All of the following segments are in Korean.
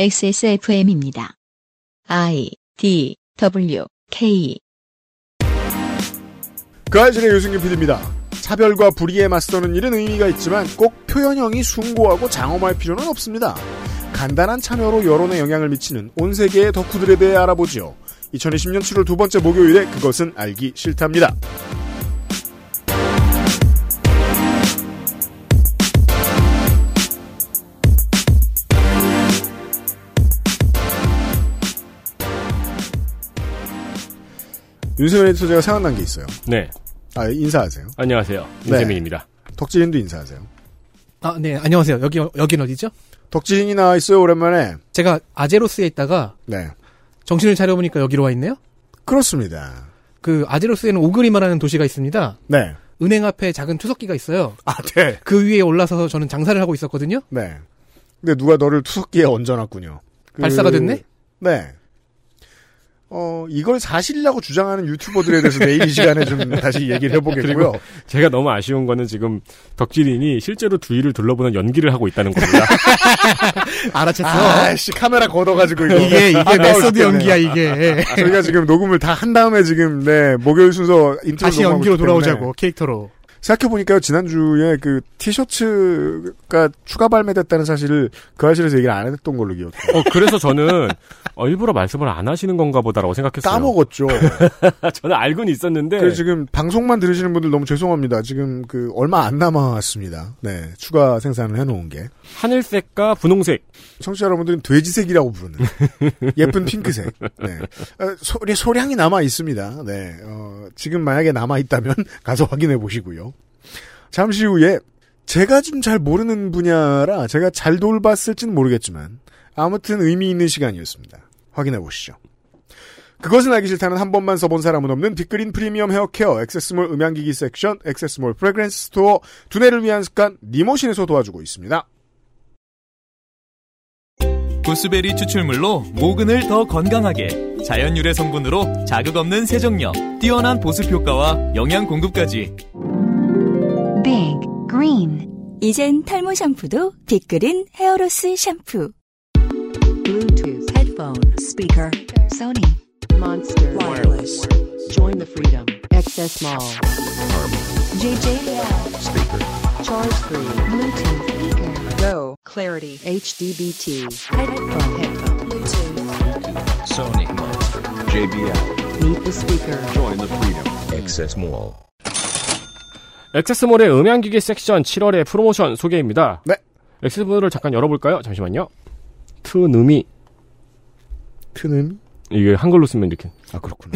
XSFM입니다. I D W K 그 알실의 유승균 PD입니다. 차별과 불의에 맞서는 일은 의미가 있지만 꼭 표현형이 숭고하고 장엄할 필요는 없습니다. 간단한 참여로 여론에 영향을 미치는 온 세계의 덕후들에 대해 알아보지요. 2020년 7월 두 번째 목요일에 그것은 알기 싫답니다. 윤세민 에디터 제가 생각난 게 있어요. 네. 아, 인사하세요. 안녕하세요. 네. 윤세민입니다. 덕질인도 인사하세요. 아, 네, 안녕하세요. 여기, 여긴 어디죠? 덕질인이 나와 있어요, 오랜만에. 제가 아제로스에 있다가 네. 정신을 차려보니까 여기로 와 있네요? 그렇습니다. 그 아제로스에는 오그리마라는 도시가 있습니다. 네. 은행 앞에 작은 투석기가 있어요. 아, 네. 그 위에 올라서서 저는 장사를 하고 있었거든요? 네. 근데 누가 너를 투석기에 얹어놨군요. 그- 발사가 됐네? 네. 어, 이걸 사실이라고 주장하는 유튜버들에 대해서 내일 이 시간에 좀 다시 얘기를 해보겠고요. 그리고 제가 너무 아쉬운 거는 지금 덕질인이 실제로 주위를 둘러보는 연기를 하고 있다는 겁니다. 알아챘어. 아씨, 카메라 걷어가지고 이거. 이게, 이게 method. 연기야, 이게. 저희가 지금 녹음을 다 한 다음에 지금, 네, 목요일 순서 인트로 다시 연기로 돌아오자고, 캐릭터로. 생각해보니까요, 지난주에 그 티셔츠가 추가 발매됐다는 사실을 그 아실에서 얘기를 안 했던 걸로 기억해요. 어, 그래서 저는 어, 일부러 말씀을 안 하시는 건가 보다라고 생각했어요. 까먹었죠. 저는 알고는 있었는데 그래서 지금 방송만 들으시는 분들 너무 죄송합니다. 지금 그 얼마 안 남았습니다. 네, 추가 생산을 해놓은 게. 하늘색과 분홍색 청취자 여러분들은 돼지색이라고 부르는 예쁜 핑크색. 네. 어, 소리, 소량이 남아 있습니다. 네. 어, 지금 만약에 남아 있다면 가서 확인해 보시고요. 잠시 후에 제가 좀 잘 모르는 분야라 제가 잘 돌봤을지는 모르겠지만 아무튼 의미 있는 시간이었습니다. 확인해 보시죠. 그것은 알기 싫다는 한 번만 써본 사람은 없는 빅그린 프리미엄 헤어케어 액세스몰 음향기기 섹션 액세스몰 fragrance store 두뇌를 위한 습관 니모신에서 도와주고 있습니다. 구스베리 추출물로 모근을 더 건강하게 자연 유래 성분으로 자극 없는 세정력 뛰어난 보습 효과와 영양 공급까지 Big Green 이젠 탈모 샴푸도 빅그린 헤어로스 샴푸. Bluetooth headphone speaker Sony Monster Wireless Join the freedom Access Mall JJL speaker Charge 3 Bluetooth speaker Go Clarity HDBT headphone headphone Bluetooth Sony Monster, JBL, Meet the speaker join the freedom. Access Mall. 액세스몰의 음향기기 섹션 7월의 프로모션 소개입니다. 네. 액세스몰을 잠깐 열어볼까요? 잠시만요. 트누미 트는 이게 한글로 쓰면 이렇게 아 그렇구나.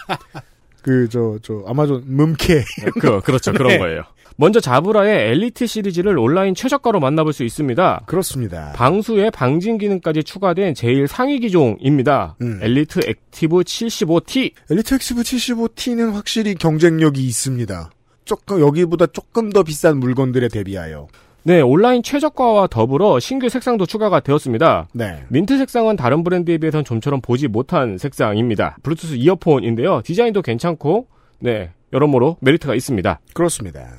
그저 저 아마존 멈케 그 그렇죠 그런 네. 거예요. 먼저 자브라의 엘리트 시리즈를 온라인 최저가로 만나볼 수 있습니다. 그렇습니다. 방수에 방진 기능까지 추가된 제일 상위 기종입니다. 음. 엘리트 액티브 75T. 엘리트 액티브 75T는 확실히 경쟁력이 있습니다. 조금 여기보다 조금 더 비싼 물건들에 대비하여. 네, 온라인 최저가와 더불어 신규 색상도 추가가 되었습니다. 네. 민트 색상은 다른 브랜드에 비해선 좀처럼 보지 못한 색상입니다. 블루투스 이어폰인데요. 디자인도 괜찮고, 네, 여러모로 메리트가 있습니다. 그렇습니다.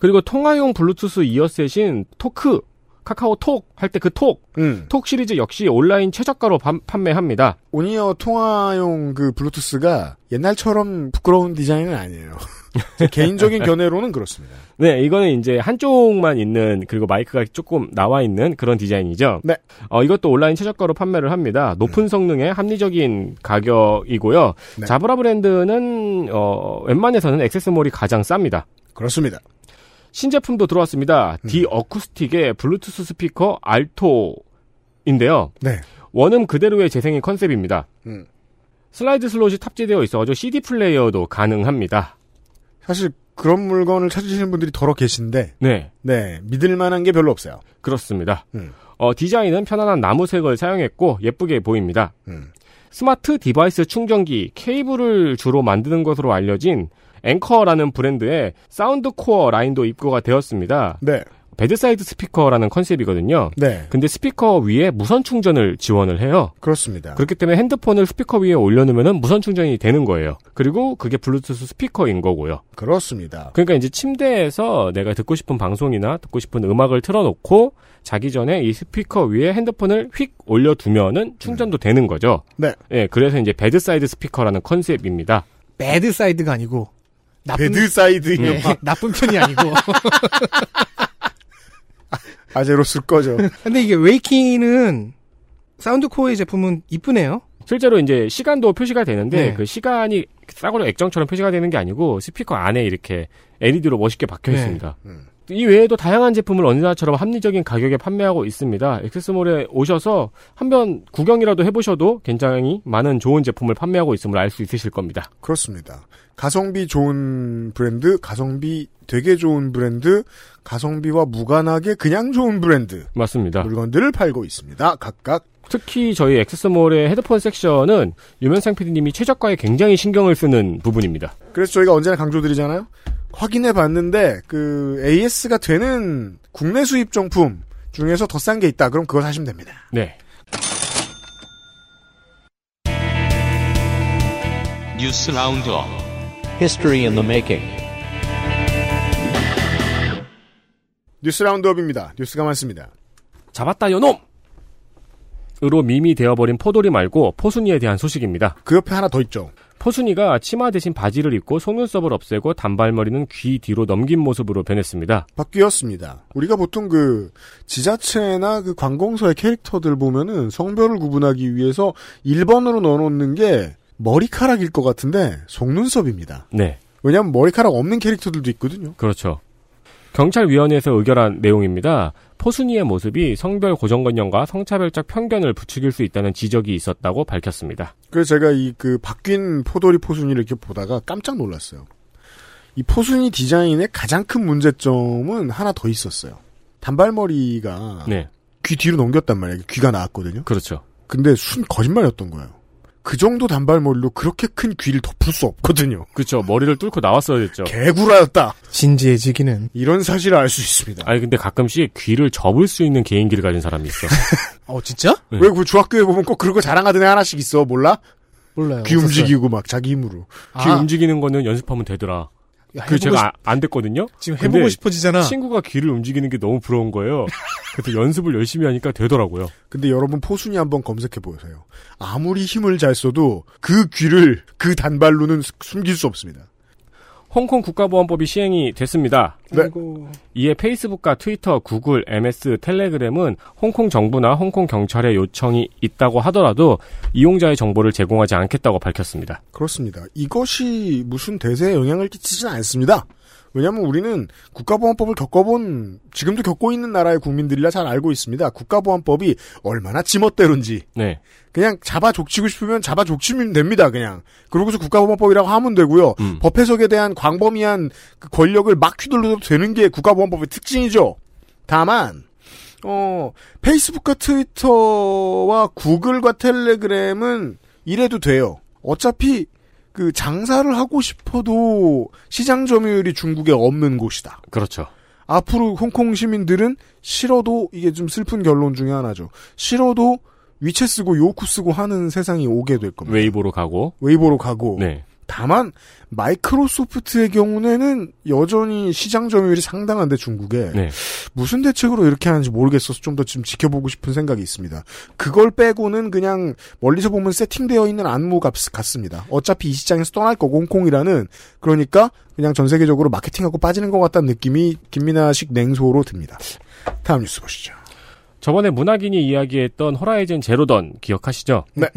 그리고 통화용 블루투스 이어셋인 토크, 카카오톡 할 때 그 톡, 음. 톡 시리즈 역시 온라인 최저가로 판- 판매합니다. on-ear 통화용 그 블루투스가 옛날처럼 부끄러운 디자인은 아니에요. 제 개인적인 견해로는 그렇습니다. 네, 이거는 이제 한쪽만 있는 그리고 마이크가 조금 나와 있는 그런 디자인이죠. 네. 어, 이것도 온라인 최저가로 판매를 합니다. 높은 성능의 합리적인 가격이고요. 네. 자브라 브랜드는 어, 웬만해서는 액세스몰이 가장 쌉니다. 그렇습니다. 신제품도 들어왔습니다. 음. 디 어쿠스틱의 블루투스 스피커 알토인데요. 네. 원음 그대로의 재생의 컨셉입니다. 음. 슬라이드 슬롯이 탑재되어 있어가지고 CD 플레이어도 가능합니다. 사실 그런 물건을 찾으시는 분들이 더러 계신데, 네, 네. 믿을 만한 게 별로 없어요. 그렇습니다. 음. 어, 디자인은 편안한 나무색을 사용했고 예쁘게 보입니다. 음. 스마트 device 충전기 케이블을 주로 만드는 것으로 알려진 앵커라는 브랜드의 사운드 코어 라인도 입고가 되었습니다. 네. bedside 스피커라는 컨셉이거든요. 네. 근데 스피커 위에 무선 충전을 지원을 해요. 그렇습니다. 그렇기 때문에 핸드폰을 스피커 위에 올려놓으면 무선 충전이 되는 거예요. 그리고 그게 블루투스 스피커인 거고요. 그렇습니다. 그러니까 이제 침대에서 내가 듣고 싶은 방송이나 듣고 싶은 음악을 틀어놓고 자기 전에 이 스피커 위에 핸드폰을 휙 올려두면은 충전도 되는 거죠. 네. 예, 그래서 이제 bedside 스피커라는 컨셉입니다. bad side가 아니고 나쁜 bad side 네. 네. 나쁜 편이 아니고. 아제로 쓸 거죠. 근데 이게 웨이킹은 사운드 코어의 제품은 이쁘네요. 실제로 이제 시간도 표시가 되는데 네. 그 시간이 싸구려 액정처럼 표시가 되는 게 아니고 스피커 안에 이렇게 LED로 멋있게 박혀 네. 있습니다. 음. 이 외에도 다양한 제품을 언제나처럼 합리적인 가격에 판매하고 있습니다. 엑세스몰에 오셔서 한번 구경이라도 해보셔도 굉장히 많은 좋은 제품을 판매하고 있음을 알 수 있으실 겁니다. 그렇습니다. 가성비 좋은 브랜드, 가성비 되게 좋은 브랜드, 가성비와 무관하게 그냥 좋은 브랜드 맞습니다. 물건들을 팔고 있습니다. 각각 특히 저희 엑세스몰의 헤드폰 섹션은 유면상 PD님이 최저가에 굉장히 신경을 쓰는 부분입니다. 그래서 저희가 언제나 강조드리잖아요. 확인해 봤는데 그 AS가 되는 국내 수입 정품 중에서 더 싼 게 있다. 그럼 그거 사시면 됩니다. 네. 뉴스 roundup History in the making. 뉴스 roundup입니다. 뉴스가 많습니다. 잡았다 요놈! 으로 밈이 되어버린 포도리 말고 포순이에 대한 소식입니다. 그 옆에 하나 더 있죠. 포순이가 치마 대신 바지를 입고 속눈썹을 없애고 단발머리는 귀 뒤로 넘긴 모습으로 변했습니다. 바뀌었습니다. 우리가 보통 그 지자체나 그 관공서의 캐릭터들 보면은 성별을 구분하기 위해서 1번으로 넣어놓는 게 머리카락일 것 같은데 속눈썹입니다. 네, 왜냐하면 머리카락 없는 캐릭터들도 있거든요. 그렇죠. 경찰위원회에서 의결한 내용입니다. 포순이의 모습이 성별 고정관념과 성차별적 편견을 부추길 수 있다는 지적이 있었다고 밝혔습니다. 그래서 제가 이 그 바뀐 포도리 포순이를 이렇게 보다가 깜짝 놀랐어요. 이 포순이 디자인의 가장 큰 문제점은 하나 더 있었어요. 단발머리가 네, 귀 뒤로 넘겼단 말이에요. 귀가 나왔거든요. 그렇죠. 근데 순 거짓말이었던 거예요. 그 정도 단발머리로 그렇게 큰 귀를 덮을 수 없거든요. 그렇죠. 머리를 뚫고 나왔어야 됐죠. 개구라였다. 진지해지기는. 이런 사실을 알 수 있습니다. 아니 근데 가끔씩 귀를 접을 수 있는 개인기를 가진 사람이 있어. 어 진짜? 네. 왜그 중학교에 보면 꼭 그런 거 자랑하던 애 하나씩 있어? 몰라? 몰라요. 귀 없었어요. 움직이고 막 자기 힘으로. 귀 아, 움직이는 거는 연습하면 되더라. 야, 그 제가 싶- 아- 안 됐거든요. 지금 해보고 싶어지잖아. 친구가 귀를 움직이는 게 너무 부러운 거예요. 그래서 연습을 열심히 하니까 되더라고요. 근데 여러분 포순이 한번 검색해 보세요. 아무리 힘을 잘 써도 그 귀를 그 단발로는 수- 숨길 수 없습니다. 홍콩 국가보안법이 시행이 됐습니다. 네. 이에 페이스북과 트위터, 구글, MS, 텔레그램은 홍콩 정부나 홍콩 경찰의 요청이 있다고 하더라도 이용자의 정보를 제공하지 않겠다고 밝혔습니다. 그렇습니다. 이것이 무슨 대세에 영향을 끼치진 않습니다. 왜냐하면 우리는 국가보안법을 겪어본 지금도 겪고 있는 나라의 국민들이라 잘 알고 있습니다. 국가보안법이 얼마나 지멋대로인지 네. 그냥 잡아 족치고 싶으면 잡아 족치면 됩니다. 그냥 그러고서 국가보안법이라고 하면 되고요. 음. 법 해석에 대한 광범위한 그 권력을 막 휘둘러도 되는 게 국가보안법의 특징이죠. 다만 어 페이스북과 트위터와 구글과 텔레그램은 이래도 돼요. 어차피 그 장사를 하고 싶어도 시장 점유율이 중국에 없는 곳이다. 그렇죠. 앞으로 홍콩 시민들은 싫어도 이게 좀 슬픈 결론 중에 하나죠. 싫어도 위챗 쓰고 요쿠 쓰고 하는 세상이 오게 될 겁니다. 웨이보로 가고. 웨이보로 가고. 네. 다만 마이크로소프트의 경우에는 여전히 시장 점유율이 상당한데 중국에 네. 무슨 대책으로 이렇게 하는지 모르겠어서 좀더좀 지켜보고 싶은 생각이 있습니다. 그걸 빼고는 그냥 멀리서 보면 세팅되어 있는 안무 같, 같습니다. 어차피 이 시장에서 떠날 거고 홍콩이라는 그러니까 그냥 전 세계적으로 마케팅하고 빠지는 것 같다는 느낌이 김민아식 냉소로 듭니다. 다음 뉴스 보시죠. 저번에 문학인이 이야기했던 호라이즌 제로던 기억하시죠? 네.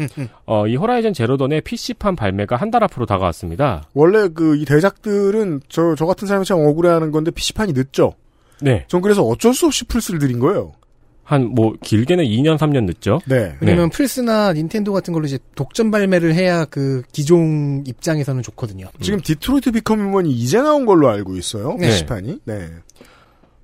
어, 이 호라이즌 제로던의 PC판 발매가 한 달 앞으로 다가왔습니다. 원래 그 이 대작들은 저, 저 같은 사람이 참 억울해하는 건데 PC판이 늦죠. 네. 전 그래서 어쩔 수 없이 플스를 들인 거예요. 한 뭐 길게는 2년 3년 늦죠. 네. 왜냐면 플스나 닌텐도 같은 걸로 이제 독점 발매를 해야 그 기종 입장에서는 좋거든요. 지금 디트로이트 비컴 휴먼이 이제 나온 걸로 알고 있어요. 네. PC판이. 네.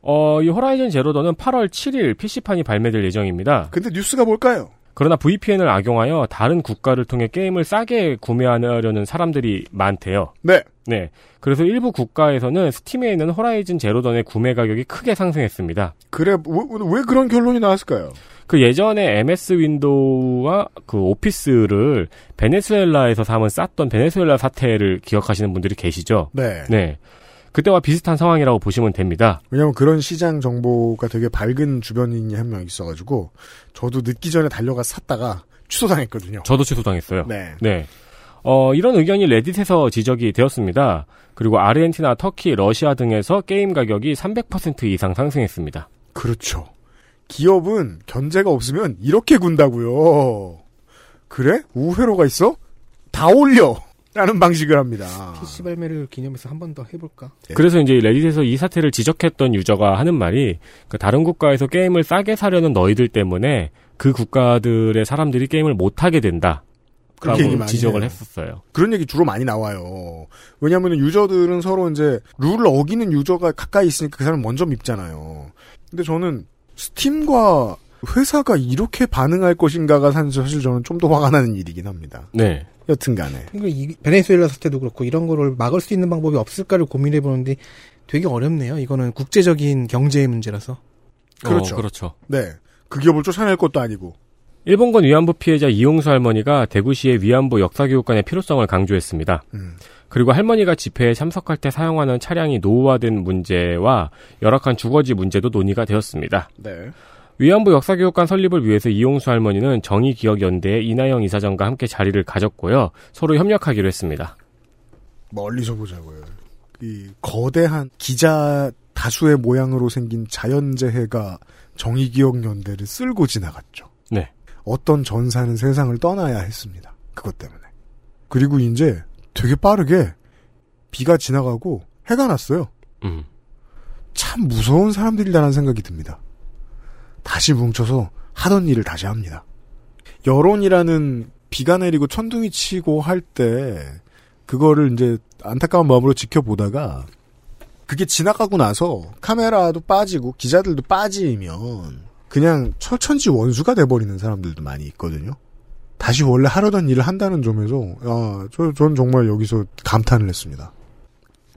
어, 이 호라이즌 제로던은 8월 7일 PC판이 발매될 예정입니다. 근데 뉴스가 뭘까요? 그러나 VPN을 악용하여 다른 국가를 통해 게임을 싸게 구매하려는 사람들이 많대요. 네. 네. 그래서 일부 국가에서는 스팀에 있는 호라이즌 제로던의 구매 가격이 크게 상승했습니다. 그래 왜, 왜 그런 결론이 나왔을까요? 그 예전에 MS 윈도우와 그 오피스를 베네수엘라에서 사면 쌌던 베네수엘라 사태를 기억하시는 분들이 계시죠? 네. 네. 그때와 비슷한 상황이라고 보시면 됩니다. 왜냐면 그런 시장 정보가 되게 밝은 주변인이 한 명 있어가지고 저도 늦기 전에 달려가 샀다가 취소당했거든요. 저도 취소당했어요. 네. 네. 어, 이런 의견이 레딧에서 지적이 되었습니다. 그리고 아르헨티나, 터키, 러시아 등에서 게임 가격이 300% 이상 상승했습니다. 그렇죠. 기업은 견제가 없으면 이렇게 군다고요. 그래? 우회로가 있어? 다 올려! 라는 방식을 합니다. PC 발매를 기념해서 한 번 더 해볼까? 네. 그래서 이제 레딧에서 이 사태를 지적했던 유저가 하는 말이 그 다른 국가에서 게임을 싸게 사려는 너희들 때문에 그 국가들의 사람들이 게임을 못 하게 된다. 그렇게 얘기 라고 많이 지적을 해요. 했었어요. 그런 얘기 주로 많이 나와요. 왜냐하면 유저들은 서로 이제 룰을 어기는 유저가 가까이 있으니까 그 사람 먼저 밉잖아요. 근데 저는 스팀과 회사가 이렇게 반응할 것인가가 사실 저는 좀 더 화가 나는 일이긴 합니다. 네. 여튼간에. 그러니까 이 베네수엘라 사태도 그렇고 이런 거를 막을 수 있는 방법이 없을까를 고민해 보는데 되게 어렵네요. 이거는 국제적인 경제의 문제라서. 그렇죠. 어, 그렇죠. 네. 그 기업을 쫓아낼 것도 아니고. 일본군 위안부 피해자 이용수 할머니가 대구시의 위안부 역사교육관의 필요성을 강조했습니다. 음. 그리고 할머니가 집회에 참석할 때 사용하는 차량이 노후화된 문제와 열악한 주거지 문제도 논의가 되었습니다. 네. 위안부 역사교육관 설립을 위해서 이용수 할머니는 정의기억연대의 이나영 이사장과 함께 자리를 가졌고요. 서로 협력하기로 했습니다. 멀리서 보자고요. 이 거대한 기자 다수의 모양으로 생긴 자연재해가 정의기억연대를 쓸고 지나갔죠. 네. 어떤 전사는 세상을 떠나야 했습니다. 그것 때문에. 그리고 이제 되게 빠르게 비가 지나가고 해가 났어요. 음. 참 무서운 사람들이라는 생각이 듭니다. 다시 뭉쳐서 하던 일을 다시 합니다. 여론이라는 비가 내리고 천둥이 치고 할 때 그거를 이제 안타까운 마음으로 지켜보다가 그게 지나가고 나서 카메라도 빠지고 기자들도 빠지면 그냥 철천지 원수가 돼버리는 사람들도 많이 있거든요. 다시 원래 하려던 일을 한다는 점에서 아, 저, 전 정말 여기서 감탄을 했습니다.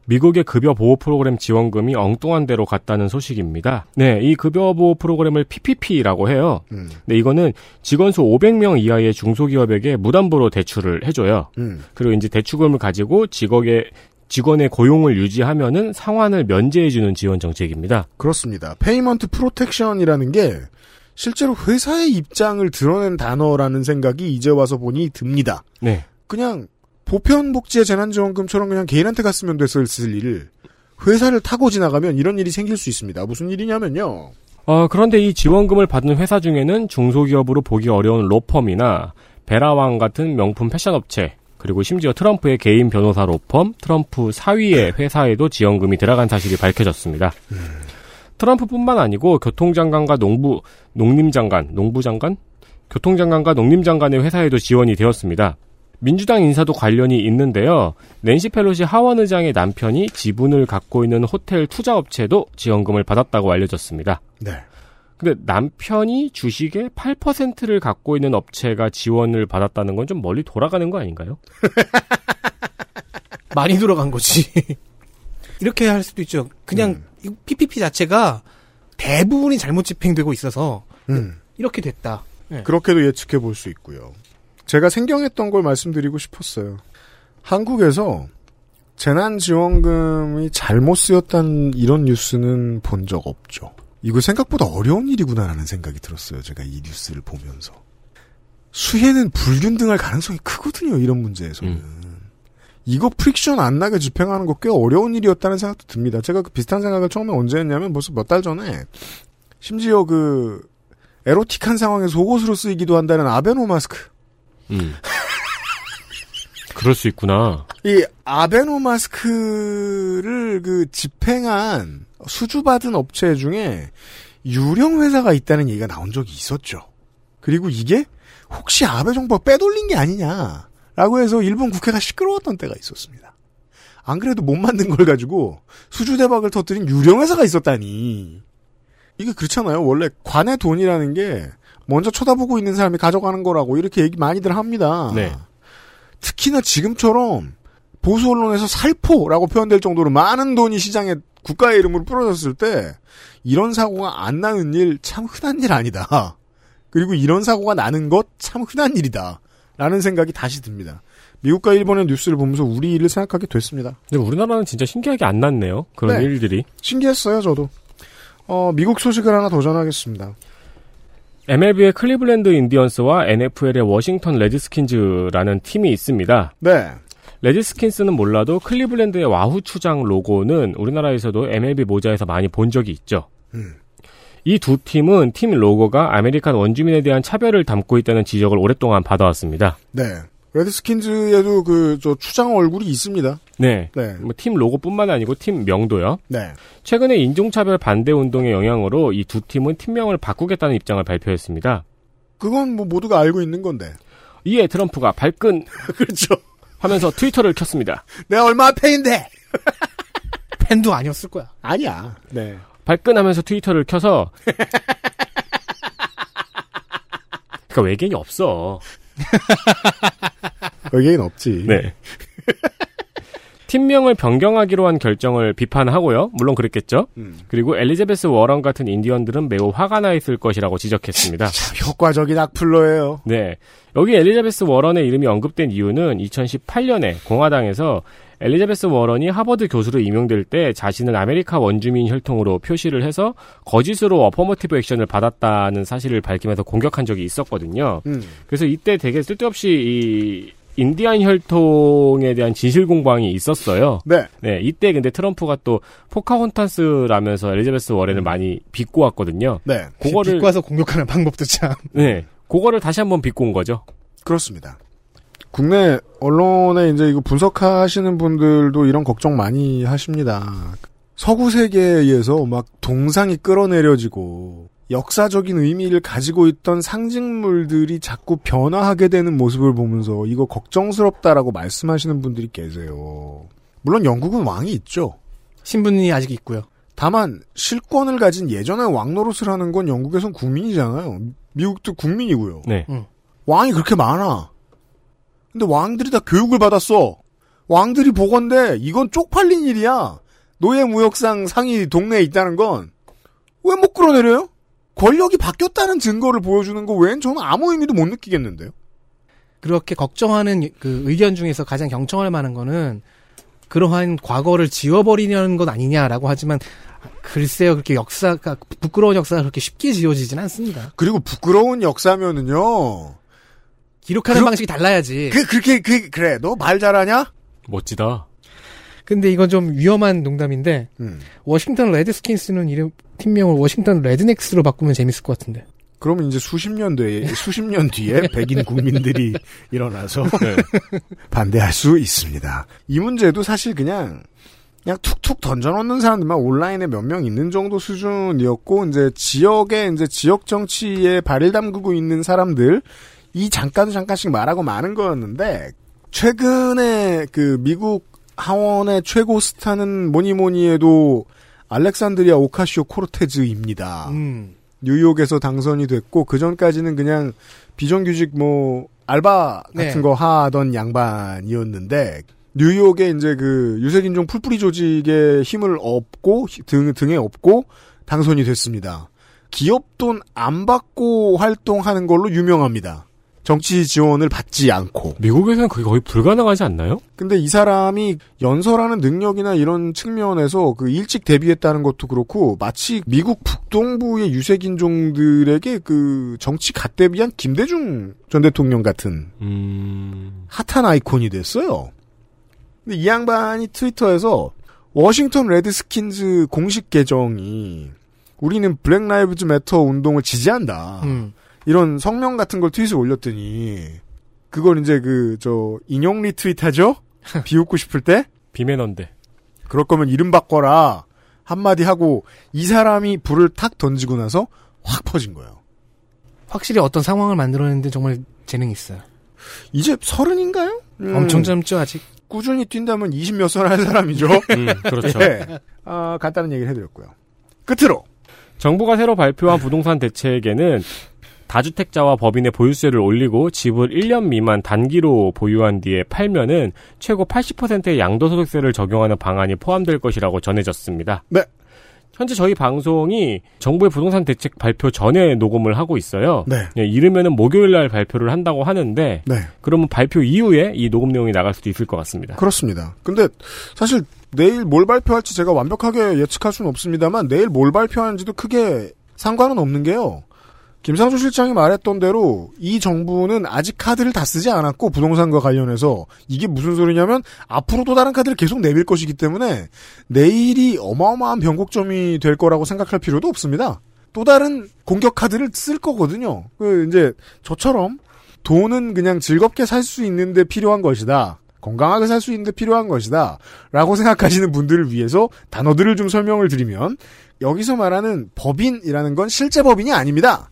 미국의 급여 보호 프로그램 지원금이 엉뚱한 데로 갔다는 소식입니다. 네, 이 급여 보호 프로그램을 PPP라고 해요. 음, 네, 이거는 직원 수 500명 이하의 중소기업에게 무담보로 대출을 해줘요. 음. 그리고 이제 대출금을 가지고 직업의 직원의 고용을 유지하면은 상환을 면제해주는 지원 정책입니다. 그렇습니다. payment protection이라는 게 실제로 회사의 입장을 드러낸 단어라는 생각이 이제 와서 보니 듭니다. 네. 그냥 보편복지의 재난지원금처럼 그냥 개인한테 갔으면 됐을 일을 회사를 타고 지나가면 이런 일이 생길 수 있습니다. 무슨 일이냐면요. 어, 그런데 이 지원금을 받는 회사 중에는 중소기업으로 보기 어려운 로펌이나 베라왕 같은 명품 패션 업체, 그리고 심지어 트럼프의 개인 변호사 로펌, 트럼프 사위의 회사에도 지원금이 들어간 사실이 밝혀졌습니다. 트럼프뿐만 아니고 교통장관과 농부, 농림장관, 농부장관? 교통장관과 농림장관의 회사에도 지원이 되었습니다. 민주당 인사도 관련이 있는데요. 낸시 펠로시 하원 의장의 남편이 지분을 갖고 있는 호텔 투자업체도 지원금을 받았다고 알려졌습니다. 네. 근데 남편이 주식의 8%를 갖고 있는 업체가 지원을 받았다는 건 좀 멀리 돌아가는 거 아닌가요? 많이 들어간 거지. 이렇게 할 수도 있죠. 그냥 음. 이 PPP 자체가 대부분이 잘못 집행되고 있어서 음. 이렇게 됐다. 네. 그렇게도 예측해 볼 수 있고요. 제가 생경했던 걸 말씀드리고 싶었어요. 한국에서 재난지원금이 잘못 쓰였다는 이런 뉴스는 본 적 없죠. 이거 생각보다 어려운 일이구나라는 생각이 들었어요. 제가 이 뉴스를 보면서. 수혜는 불균등할 가능성이 크거든요. 이런 문제에서는. 이거 friction 안 나게 집행하는 거 꽤 어려운 일이었다는 생각도 듭니다. 제가 그 비슷한 생각을 처음에 언제 했냐면 벌써 몇 달 전에 심지어 그 에로틱한 상황에 속옷으로 쓰이기도 한다는 아베노 마스크. 음. 그럴 수 있구나. 이 아베노 마스크를 그 집행한 수주받은 업체 중에 유령 회사가 있다는 얘기가 나온 적이 있었죠. 그리고 이게 혹시 아베 정부가 빼돌린 게 아니냐라고 해서 일본 국회가 시끄러웠던 때가 있었습니다. 안 그래도 못 만든 걸 가지고 수주 대박을 터뜨린 유령 회사가 있었다니. 이게 그렇잖아요. 원래 관의 돈이라는 게 먼저 쳐다보고 있는 사람이 가져가는 거라고 이렇게 얘기 많이들 합니다. 네. 특히나 지금처럼 보수 언론에서 살포라고 표현될 정도로 많은 돈이 시장에 국가의 이름으로 뿌려졌을 때 이런 사고가 안 나는 일 참 흔한 일 아니다. 그리고 이런 사고가 나는 것 참 흔한 일이다. 라는 생각이 다시 듭니다. 미국과 일본의 뉴스를 보면서 우리 일을 생각하게 됐습니다. 근데 우리나라는 진짜 신기하게 안 났네요. 그런 네. 일들이. 신기했어요, 저도. 어, 미국 소식을 하나 더 전하겠습니다. MLB의 클리블랜드 인디언스와 NFL의 워싱턴 레드스킨즈라는 팀이 있습니다. 네. 레드스킨스는 몰라도 클리블랜드의 와후 추장 로고는 우리나라에서도 MLB 모자에서 많이 본 적이 있죠. 음. 이 두 팀은 팀 로고가 아메리칸 원주민에 대한 차별을 담고 있다는 지적을 오랫동안 받아왔습니다. 네. 레드스킨즈에도 그, 저, 추장 얼굴이 있습니다. 네. 네. 뭐 팀 로고뿐만 아니고 팀 명도요. 네. 최근에 인종차별 반대 운동의 영향으로 이 두 팀은 팀명을 바꾸겠다는 입장을 발표했습니다. 그건 뭐 모두가 알고 있는 건데. 이에 트럼프가 발끈 그렇죠. 하면서 트위터를 켰습니다. 내가 얼마 팬인데! 팬도 아니었을 거야. 아니야. 네. 발끈하면서 트위터를 켜서 그러니까 외계인이 없어. 여기엔 없지. 네. 팀명을 변경하기로 한 결정을 비판하고요. 물론 그랬겠죠. 음. 그리고 엘리자베스 워런 같은 인디언들은 매우 화가 나 있을 것이라고 지적했습니다. 효과적인 악플러예요. 네. 여기 엘리자베스 워런의 이름이 언급된 이유는 2018년에 공화당에서 엘리자베스 워런이 하버드 교수로 임용될 때 자신을 아메리카 원주민 혈통으로 표시를 해서 거짓으로 affirmative action을 받았다는 사실을 밝히면서 공격한 적이 있었거든요. 음. 그래서 이때 되게 쓸데없이 이 인디안 혈통에 대한 진실 공방이 있었어요. 네. 네, 이때 근데 트럼프가 또 포카혼탄스라면서 엘리자베스 워렌을 많이 비꼬아 왔거든요. 네. 그거를 비꼬아서 공격하는 방법도 참. 네, 그거를 다시 한번 온 거죠. 그렇습니다. 국내 언론에 이제 이거 분석하시는 분들도 이런 걱정 많이 하십니다. 서구 세계에서 막 동상이 끌어내려지고 역사적인 의미를 가지고 있던 상징물들이 자꾸 변화하게 되는 모습을 보면서 이거 걱정스럽다라고 말씀하시는 분들이 계세요. 물론 영국은 왕이 있죠. 신분이 아직 있고요. 다만 실권을 가진 예전의 왕 노릇을 하는 건 영국에선 국민이잖아요. 미국도 국민이고요. 네. 왕이 그렇게 많아. 근데 왕들이 다 교육을 받았어. 왕들이 보건데 이건 쪽팔린 일이야. 노예 무역상 상이 동네에 있다는 건 왜 못 끌어내려요? 권력이 바뀌었다는 증거를 보여주는 거 외엔 저는 아무 의미도 못 느끼겠는데요. 그렇게 걱정하는 그 의견 중에서 가장 경청할 만한 거는 그러한 과거를 지워버리려는 것 아니냐라고 하지만 글쎄요 그렇게 역사가 부끄러운 역사가 그렇게 쉽게 지워지진 않습니다. 그리고 부끄러운 역사면은요. 기록하는 그- 방식이 달라야지. 그 그렇게 그 그래 너 말 잘하냐? 멋지다. 근데 이건 좀 위험한 농담인데 음. 워싱턴 레드스킨스는 이름 팀명을 워싱턴 Rednecks로 바꾸면 재밌을 것 같은데. 그러면 이제 수십 년 뒤에 수십 년 뒤에 백인 국민들이 일어나서 네. 반대할 수 있습니다. 이 문제도 사실 그냥 그냥 툭툭 던져놓는 사람들만 온라인에 몇 명 있는 정도 수준이었고 이제 지역에 이제 지역 정치에 발을 담그고 있는 사람들 이 잠깐 잠깐씩 말하고 마는 거였는데 최근에 그 미국 하원의 최고 스타는 뭐니 뭐니 해도 알렉산드리아 오카시오 코르테즈입니다. 음. 뉴욕에서 당선이 됐고 그 전까지는 그냥 비정규직 뭐 알바 같은 네. 거 하던 양반이었는데 뉴욕에 이제 그 유색인종 풀뿌리 조직에 힘을 얻고 등 등에 업고 당선이 됐습니다. 기업 돈 안 받고 활동하는 걸로 유명합니다. 정치 지원을 받지 않고. 미국에서는 그게 거의 불가능하지 않나요? 근데 이 사람이 연설하는 능력이나 이런 측면에서 그 일찍 데뷔했다는 것도 그렇고 마치 미국 북동부의 유색 인종들에게 그 정치 갓데뷔한 김대중 전 대통령 같은 음, 핫한 아이콘이 됐어요. 근데 이 양반이 트위터에서 워싱턴 레드스킨즈 공식 계정이 우리는 Black Lives Matter 운동을 지지한다. 음. 이런 성명 같은 걸 트윗에 올렸더니 그걸 이제 그 저 인용 리트윗하죠? 비웃고 싶을 때 비매너인데. 그럴 거면 이름 바꿔라 한마디 하고 이 사람이 불을 탁 던지고 나서 확 퍼진 거예요. 확실히 어떤 상황을 만들어내는데 정말 재능이 있어요. 이제 서른인가요? 음, 엄청 젊죠 아직. 꾸준히 뛴다면 20몇 살 할 사람이죠. 음, 그렇죠. 예. 아, 간단한 얘기를 해드렸고요. 끝으로 정부가 새로 발표한 부동산 대책에는 다주택자와 법인의 보유세를 올리고 집을 1년 미만 단기로 보유한 뒤에 팔면은 최고 80%의 양도소득세를 적용하는 방안이 포함될 것이라고 전해졌습니다. 네. 현재 저희 방송이 정부의 부동산 대책 발표 전에 녹음을 하고 있어요. 네. 예, 이르면은 목요일 날 발표를 한다고 하는데 네. 그러면 발표 이후에 이 녹음 내용이 나갈 수도 있을 것 같습니다. 그렇습니다. 근데 사실 내일 뭘 발표할지 제가 완벽하게 예측할 수는 없습니다만 내일 뭘 발표하는지도 크게 상관은 없는 게요. 김상조 실장이 말했던 대로 이 정부는 아직 카드를 다 쓰지 않았고 부동산과 관련해서 이게 무슨 소리냐면 앞으로 또 다른 카드를 계속 내밀 것이기 때문에 내일이 어마어마한 변곡점이 될 거라고 생각할 필요도 없습니다. 또 다른 공격 카드를 쓸 거거든요. 그 이제 저처럼 돈은 그냥 즐겁게 살 수 있는데 필요한 것이다. 건강하게 살 수 있는데 필요한 것이다. 라고 생각하시는 분들을 위해서 단어들을 좀 설명을 드리면 여기서 말하는 법인이라는 건 실제 법인이 아닙니다.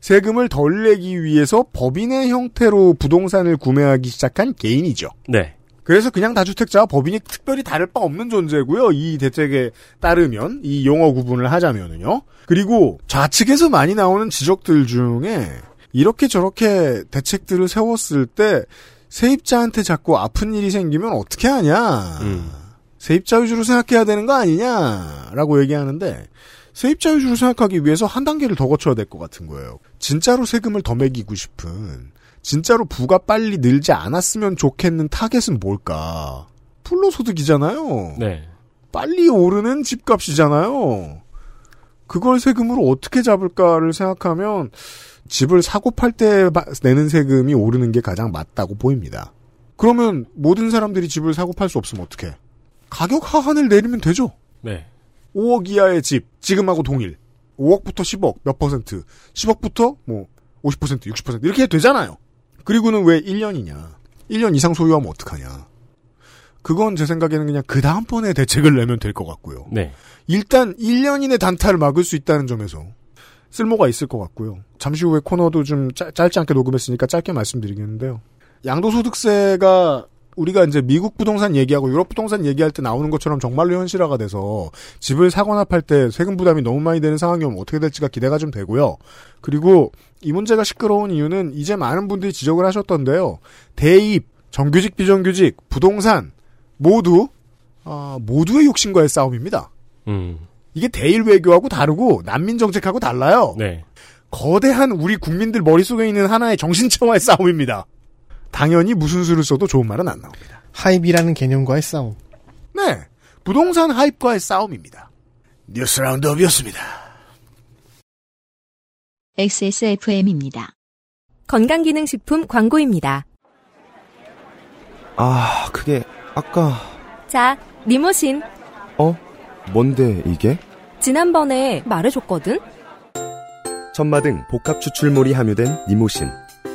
세금을 덜 내기 위해서 법인의 형태로 부동산을 구매하기 시작한 개인이죠. 네. 그래서 그냥 다주택자와 법인이 특별히 다를 바 없는 존재고요. 이 대책에 따르면 이 용어 구분을 하자면은요. 그리고 좌측에서 많이 나오는 지적들 중에 이렇게 저렇게 대책들을 세웠을 때 세입자한테 자꾸 아픈 일이 생기면 어떻게 하냐. 음. 세입자 위주로 생각해야 되는 거 아니냐라고 얘기하는데 세입자 위주로 생각하기 위해서 한 단계를 더 거쳐야 될 것 같은 거예요. 진짜로 세금을 더 매기고 싶은 진짜로 부가 빨리 늘지 않았으면 좋겠는 타겟은 뭘까? 불로소득이잖아요. 네. 빨리 오르는 집값이잖아요. 그걸 세금으로 어떻게 잡을까를 생각하면 집을 사고 팔 때 내는 세금이 오르는 게 가장 맞다고 보입니다. 그러면 모든 사람들이 집을 사고 팔 수 없으면 어떡해? 가격 하한을 내리면 되죠. 네. 5억 이하의 집, 지금하고 동일. 5억부터 10억, 몇 퍼센트. 10억부터 뭐, 50%, 60% 이렇게 되잖아요. 그리고는 왜 1년이냐. 1년 이상 소유하면 어떡하냐. 그건 제 생각에는 그냥 그 다음번에 대책을 내면 될 것 같고요. 네. 일단 1년 이내 단타를 막을 수 있다는 점에서 쓸모가 있을 것 같고요. 잠시 후에 코너도 좀 짧, 짧지 않게 녹음했으니까 짧게 말씀드리겠는데요. 양도소득세가 우리가 이제 미국 부동산 얘기하고 유럽 부동산 얘기할 때 나오는 것처럼 정말로 현실화가 돼서 집을 사거나 팔 때 세금 부담이 너무 많이 되는 상황이 오면 어떻게 될지가 기대가 좀 되고요. 그리고 이 문제가 시끄러운 이유는 이제 많은 분들이 지적을 하셨던데요. 대입, 정규직, 비정규직, 부동산 모두 아, 모두의 욕심과의 싸움입니다. 음. 이게 대일 외교하고 다르고 난민 정책하고 달라요. 네. 거대한 우리 국민들 머릿속에 있는 하나의 정신차와의 싸움입니다. 당연히 무슨 수를 써도 좋은 말은 안 나옵니다. 하입이라는 개념과의 싸움. 네. 부동산 하입과의 싸움입니다. 뉴스 라운드업이었습니다. XSFM입니다. 건강기능식품 광고입니다. 아, 그게 아까 자, 니모신. 어? 뭔데 이게? 지난번에 말해줬거든? 천마 등 복합 추출물이 함유된 니모신.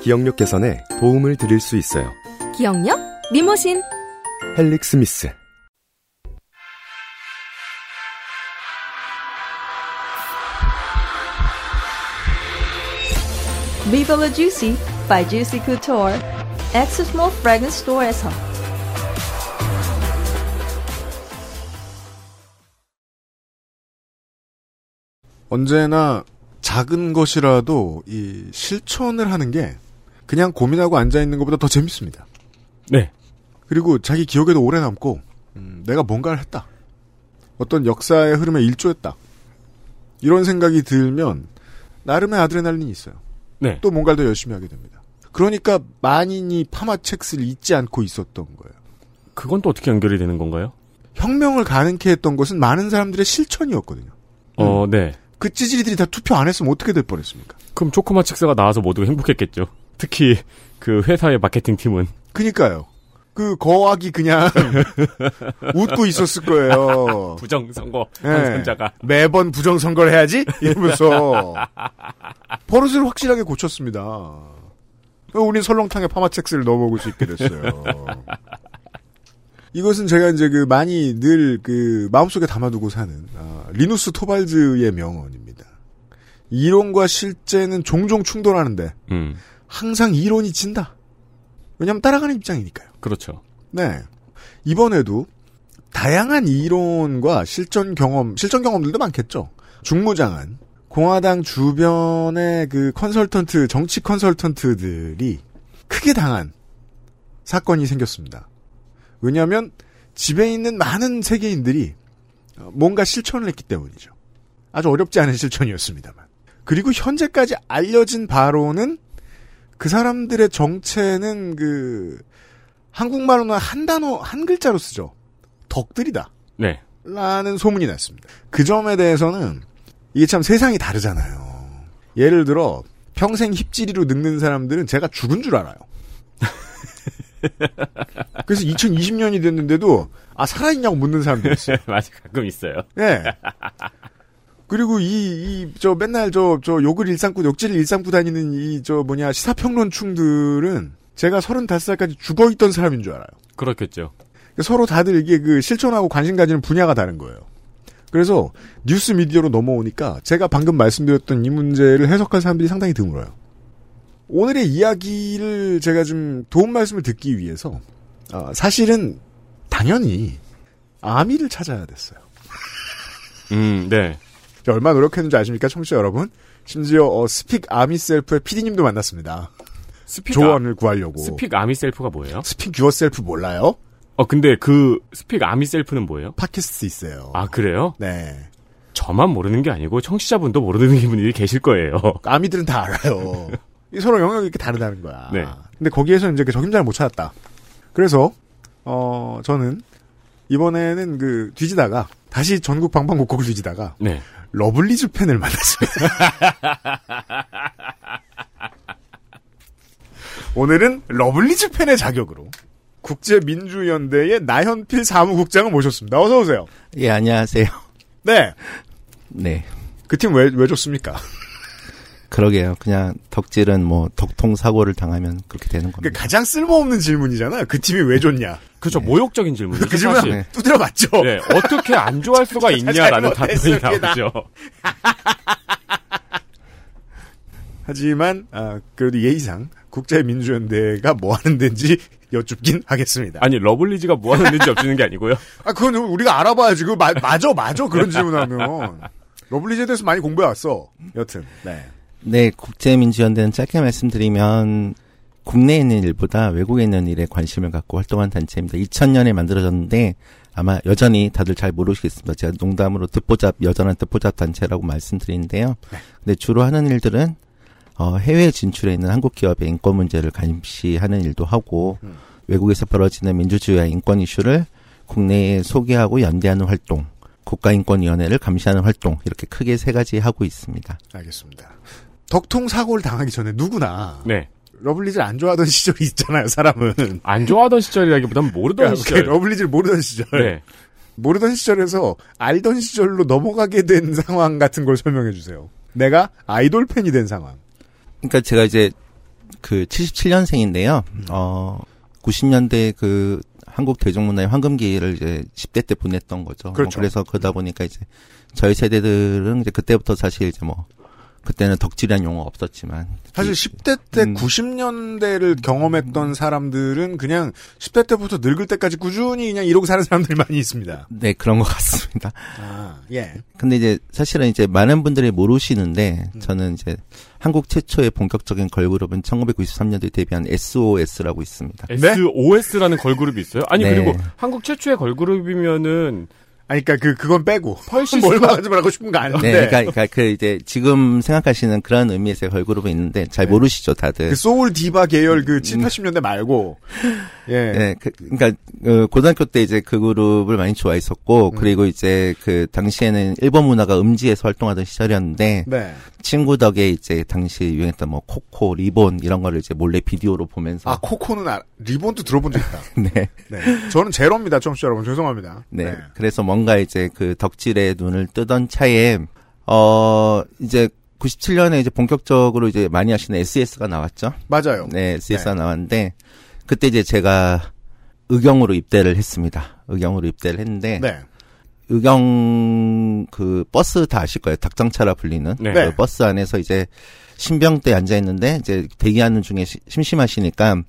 기억력 개선에 도움을 드릴 수 있어요. 기억력? 니모신. 헬릭 스미스. Viva la Juicy by Juicy Couture. X Small Fragrance Store에서 언제나 작은 것이라도 이 실천을 하는 게 그냥 고민하고 앉아 있는 것보다 더 재밌습니다. 네. 그리고 자기 기억에도 오래 남고 음, 내가 뭔가를 했다. 어떤 역사의 흐름에 일조했다. 이런 생각이 들면 나름의 아드레날린이 있어요. 네. 또 뭔가를 더 열심히 하게 됩니다. 그러니까 만인이 파마첵스를 잊지 않고 있었던 거예요. 그건 또 어떻게 연결이 되는 건가요? 혁명을 가능케 했던 것은 많은 사람들의 실천이었거든요. 어, 네. 그 찌질이들이 다 투표 안 했으면 어떻게 될 뻔했습니까? 그럼 초코마 칙스가 나와서 모두가 행복했겠죠. 특히 그 회사의 마케팅 팀은. 그니까요. 그 거학이 그냥 웃고 있었을 거예요. 부정선거 네. 당선자가. 매번 부정선거를 해야지? 이러면서 버릇을 확실하게 고쳤습니다. 우린 설렁탕에 파마첵스를 넣어 먹을 수 있게 됐어요. 이것은 제가 이제 그 많이 늘 그 마음속에 담아두고 사는 아, 리누스 토발즈의 명언입니다. 이론과 실제는 종종 충돌하는데 음. 항상 이론이 진다. 왜냐하면 따라가는 입장이니까요. 그렇죠. 네. 이번에도 다양한 이론과 실전 경험, 실전 경험들도 많겠죠. 중무장한 공화당 주변의 그 컨설턴트, 정치 컨설턴트들이 크게 당한 사건이 생겼습니다. 왜냐하면 집에 있는 많은 세계인들이 어, 뭔가 실천을 했기 때문이죠. 아주 어렵지 않은 실천이었습니다만. 그리고 현재까지 알려진 바로는 그 사람들의 정체는 그 한국말로는 한 단어 한 글자로 쓰죠. 덕들이다. 네. 라는 소문이 났습니다. 그 점에 대해서는 이게 참 세상이 다르잖아요. 예를 들어 평생 힙지리로 늙는 사람들은 제가 죽은 줄 알아요. 그래서 2020년이 됐는데도 아 살아있냐고 묻는 사람들이 있어요. 맞아 가끔 있어요. 네. 그리고 이, 이, 저, 맨날 저, 저, 욕을 일삼고, 욕지를 일삼고 다니는 이, 저, 뭐냐, 시사평론충들은 제가 35살까지 죽어 있던 사람인 줄 알아요. 그렇겠죠. 서로 다들 이게 그 실천하고 관심 가지는 분야가 다른 거예요. 그래서 뉴스 미디어로 넘어오니까 제가 방금 말씀드렸던 이 문제를 해석한 사람들이 상당히 드물어요. 오늘의 이야기를 제가 좀 도움 말씀을 듣기 위해서, 어, 사실은 당연히 아미를 찾아야 됐어요. 음, 네. 얼마나 노력했는지 아십니까, 청취자 여러분? 심지어 어, Speak ARMYself의 PD님도 만났습니다. Speak 조언을 아, 구하려고. Speak ARMYself가 뭐예요? Speak Yourself 몰라요? 어 근데 그 Speak ARMYself는 뭐예요? 팟캐스트 있어요. 아 그래요? 네. 저만 모르는 게 아니고 청취자분도 모르는 분들이 계실 거예요. 아미들은 다 알아요. 이 서로 영역이 이렇게 다르다는 거야. 네. 근데 거기에서 이제 그 적임자를 못 찾았다. 그래서 어 저는 이번에는 그 뒤지다가 다시 전국 방방곡곡을 뒤지다가 네. 러블리즈 팬을 만났습니다. 오늘은 러블리즈 팬의 자격으로 국제민주연대의 나현필 사무국장을 모셨습니다. 어서 오세요. 예, 안녕하세요. 네. 네. 그 팀 왜 왜 좋습니까? 그러게요. 그냥 덕질은 뭐 덕통 사고를 당하면 그렇게 되는 겁니다. 그 가장 쓸모없는 질문이잖아요. 그 팀이 왜 좋냐? 그렇죠. 모욕적인 질문이죠. 그 질문 사실. 두드려 맞죠. 네. 어떻게 안 좋아할 수가 있냐라는 답변이. 나오죠. 하지만 아, 그래도 예의상 국제민주연대가 뭐 하는 데인지 여쭙긴 하겠습니다. 아니 러블리즈가 뭐 하는지 여쭈는 게 아니고요. 아, 그건 우리가 알아봐야지. 그 마, 맞아, 맞아. 그런 질문하면. 러블리즈에 대해서 많이 공부해 왔어. 여튼. 네. 네, 국제민주연대는 짧게 말씀드리면 국내에 있는 일보다 외국에 있는 일에 관심을 갖고 활동한 단체입니다. 2000년에 만들어졌는데 아마 여전히 다들 잘 모르시겠습니다. 제가 농담으로 듣보잡 여전한 듣보잡 단체라고 말씀드리는데요. 근데 주로 하는 일들은 어, 해외 진출해 있는 한국 기업의 인권 문제를 감시하는 일도 하고 외국에서 벌어지는 민주주의와 인권 이슈를 국내에 소개하고 연대하는 활동, 국가인권위원회를 감시하는 활동 이렇게 크게 세 가지 하고 있습니다. 알겠습니다. 덕통 사고를 당하기 전에 누구나 네. 러블리즈를 안 좋아하던 시절이 있잖아요, 사람은. 안 좋아하던 시절이라기보단 모르던 그러니까 시절. 러블리즈를 모르던 시절. 네. 모르던 시절에서 알던 시절로 넘어가게 된 상황 같은 걸 설명해 주세요. 내가 아이돌 팬이 된 상황. 그러니까 제가 이제 그 77년생인데요. 어 90년대 그 한국 대중문화의 황금기를 이제 10대 때 보냈던 거죠. 그렇죠. 뭐 그래서 그러다 보니까 이제 저희 세대들은 이제 그때부터 사실 이제 뭐 그때는 덕질이란 용어 없었지만 사실 10대 때 음. 90년대를 경험했던 사람들은 그냥 10대 때부터 늙을 때까지 꾸준히 그냥 이러고 사는 사람들이 많이 있습니다. 네 그런 것 같습니다. 아, 예. 근데 이제 사실은 이제 많은 분들이 모르시는데 음. 저는 이제 한국 최초의 본격적인 걸그룹은 1993년도에 데뷔한 SOS라고 있습니다. SOS라는 걸그룹이 있어요? 아니 네. 그리고 한국 최초의 걸그룹이면은 아니 그러니까 그 그건 빼고. 펄시 뭘 말하지 말고 싶은 거 아닌데. 네, 그러니까, 그러니까 그 이제 지금 생각하시는 그런 의미에서의 걸그룹이 있는데 잘 모르시죠, 다들. 그 소울 디바 계열 그 7, 80년대 말고 예. 네, 그, 그러니까 어, 고등학교 때 이제 그 그룹을 많이 좋아했었고 그리고 이제 그 당시에는 일본 문화가 음지에서 활동하던 시절이었는데 네. 친구 덕에 이제 당시 유행했던 뭐 코코, 리본 이런 거를 이제 몰래 비디오로 보면서 아 코코는 알, 리본도 들어본 적 있다. 네. 네. 저는 제로입니다, 청취자 여러분. 죄송합니다. 네. 그래서 뭔가 이제 그 덕질의 눈을 뜨던 차에 어 이제 97년에 이제 본격적으로 이제 많이 하시는 SES가 나왔죠. 맞아요. 네, SES가 나왔는데 그때 이제 제가 의경으로 입대를 했습니다. 의경으로 입대를 했는데 네. 의경 그 버스 다 아실 거예요. 닭장차라 불리는 네. 그 네. 버스 안에서 이제 신병대 앉아 있는데 이제 대기하는 중에 시- 심심하시니까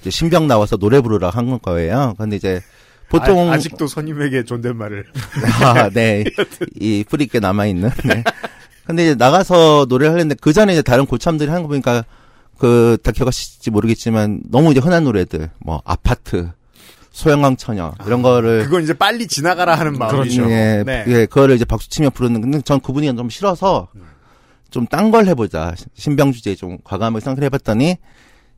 이제 신병 나와서 노래 부르라 한 거예요. 근데 이제 보통 아, 직도 선임에게 존댓말을. 아, 네. 이 뿌리 있게 남아 있는. 네. 근데 이제 나가서 노래를 하는데 그 전에 이제 다른 고참들이 하는 거 보니까 그 다 기억하실지 모르겠지만 너무 이제 흔한 노래들 뭐 아파트 소양강 처녀 이런 거를 그건 이제 빨리 지나가라 하는 마음이죠. 예, 네. 예, 그거를 이제 박수 치며 부르는 근데 전 그분이 좀 싫어서 좀 딴 걸 해보자 신병 주제에 좀 과감하게 생각을 해봤더니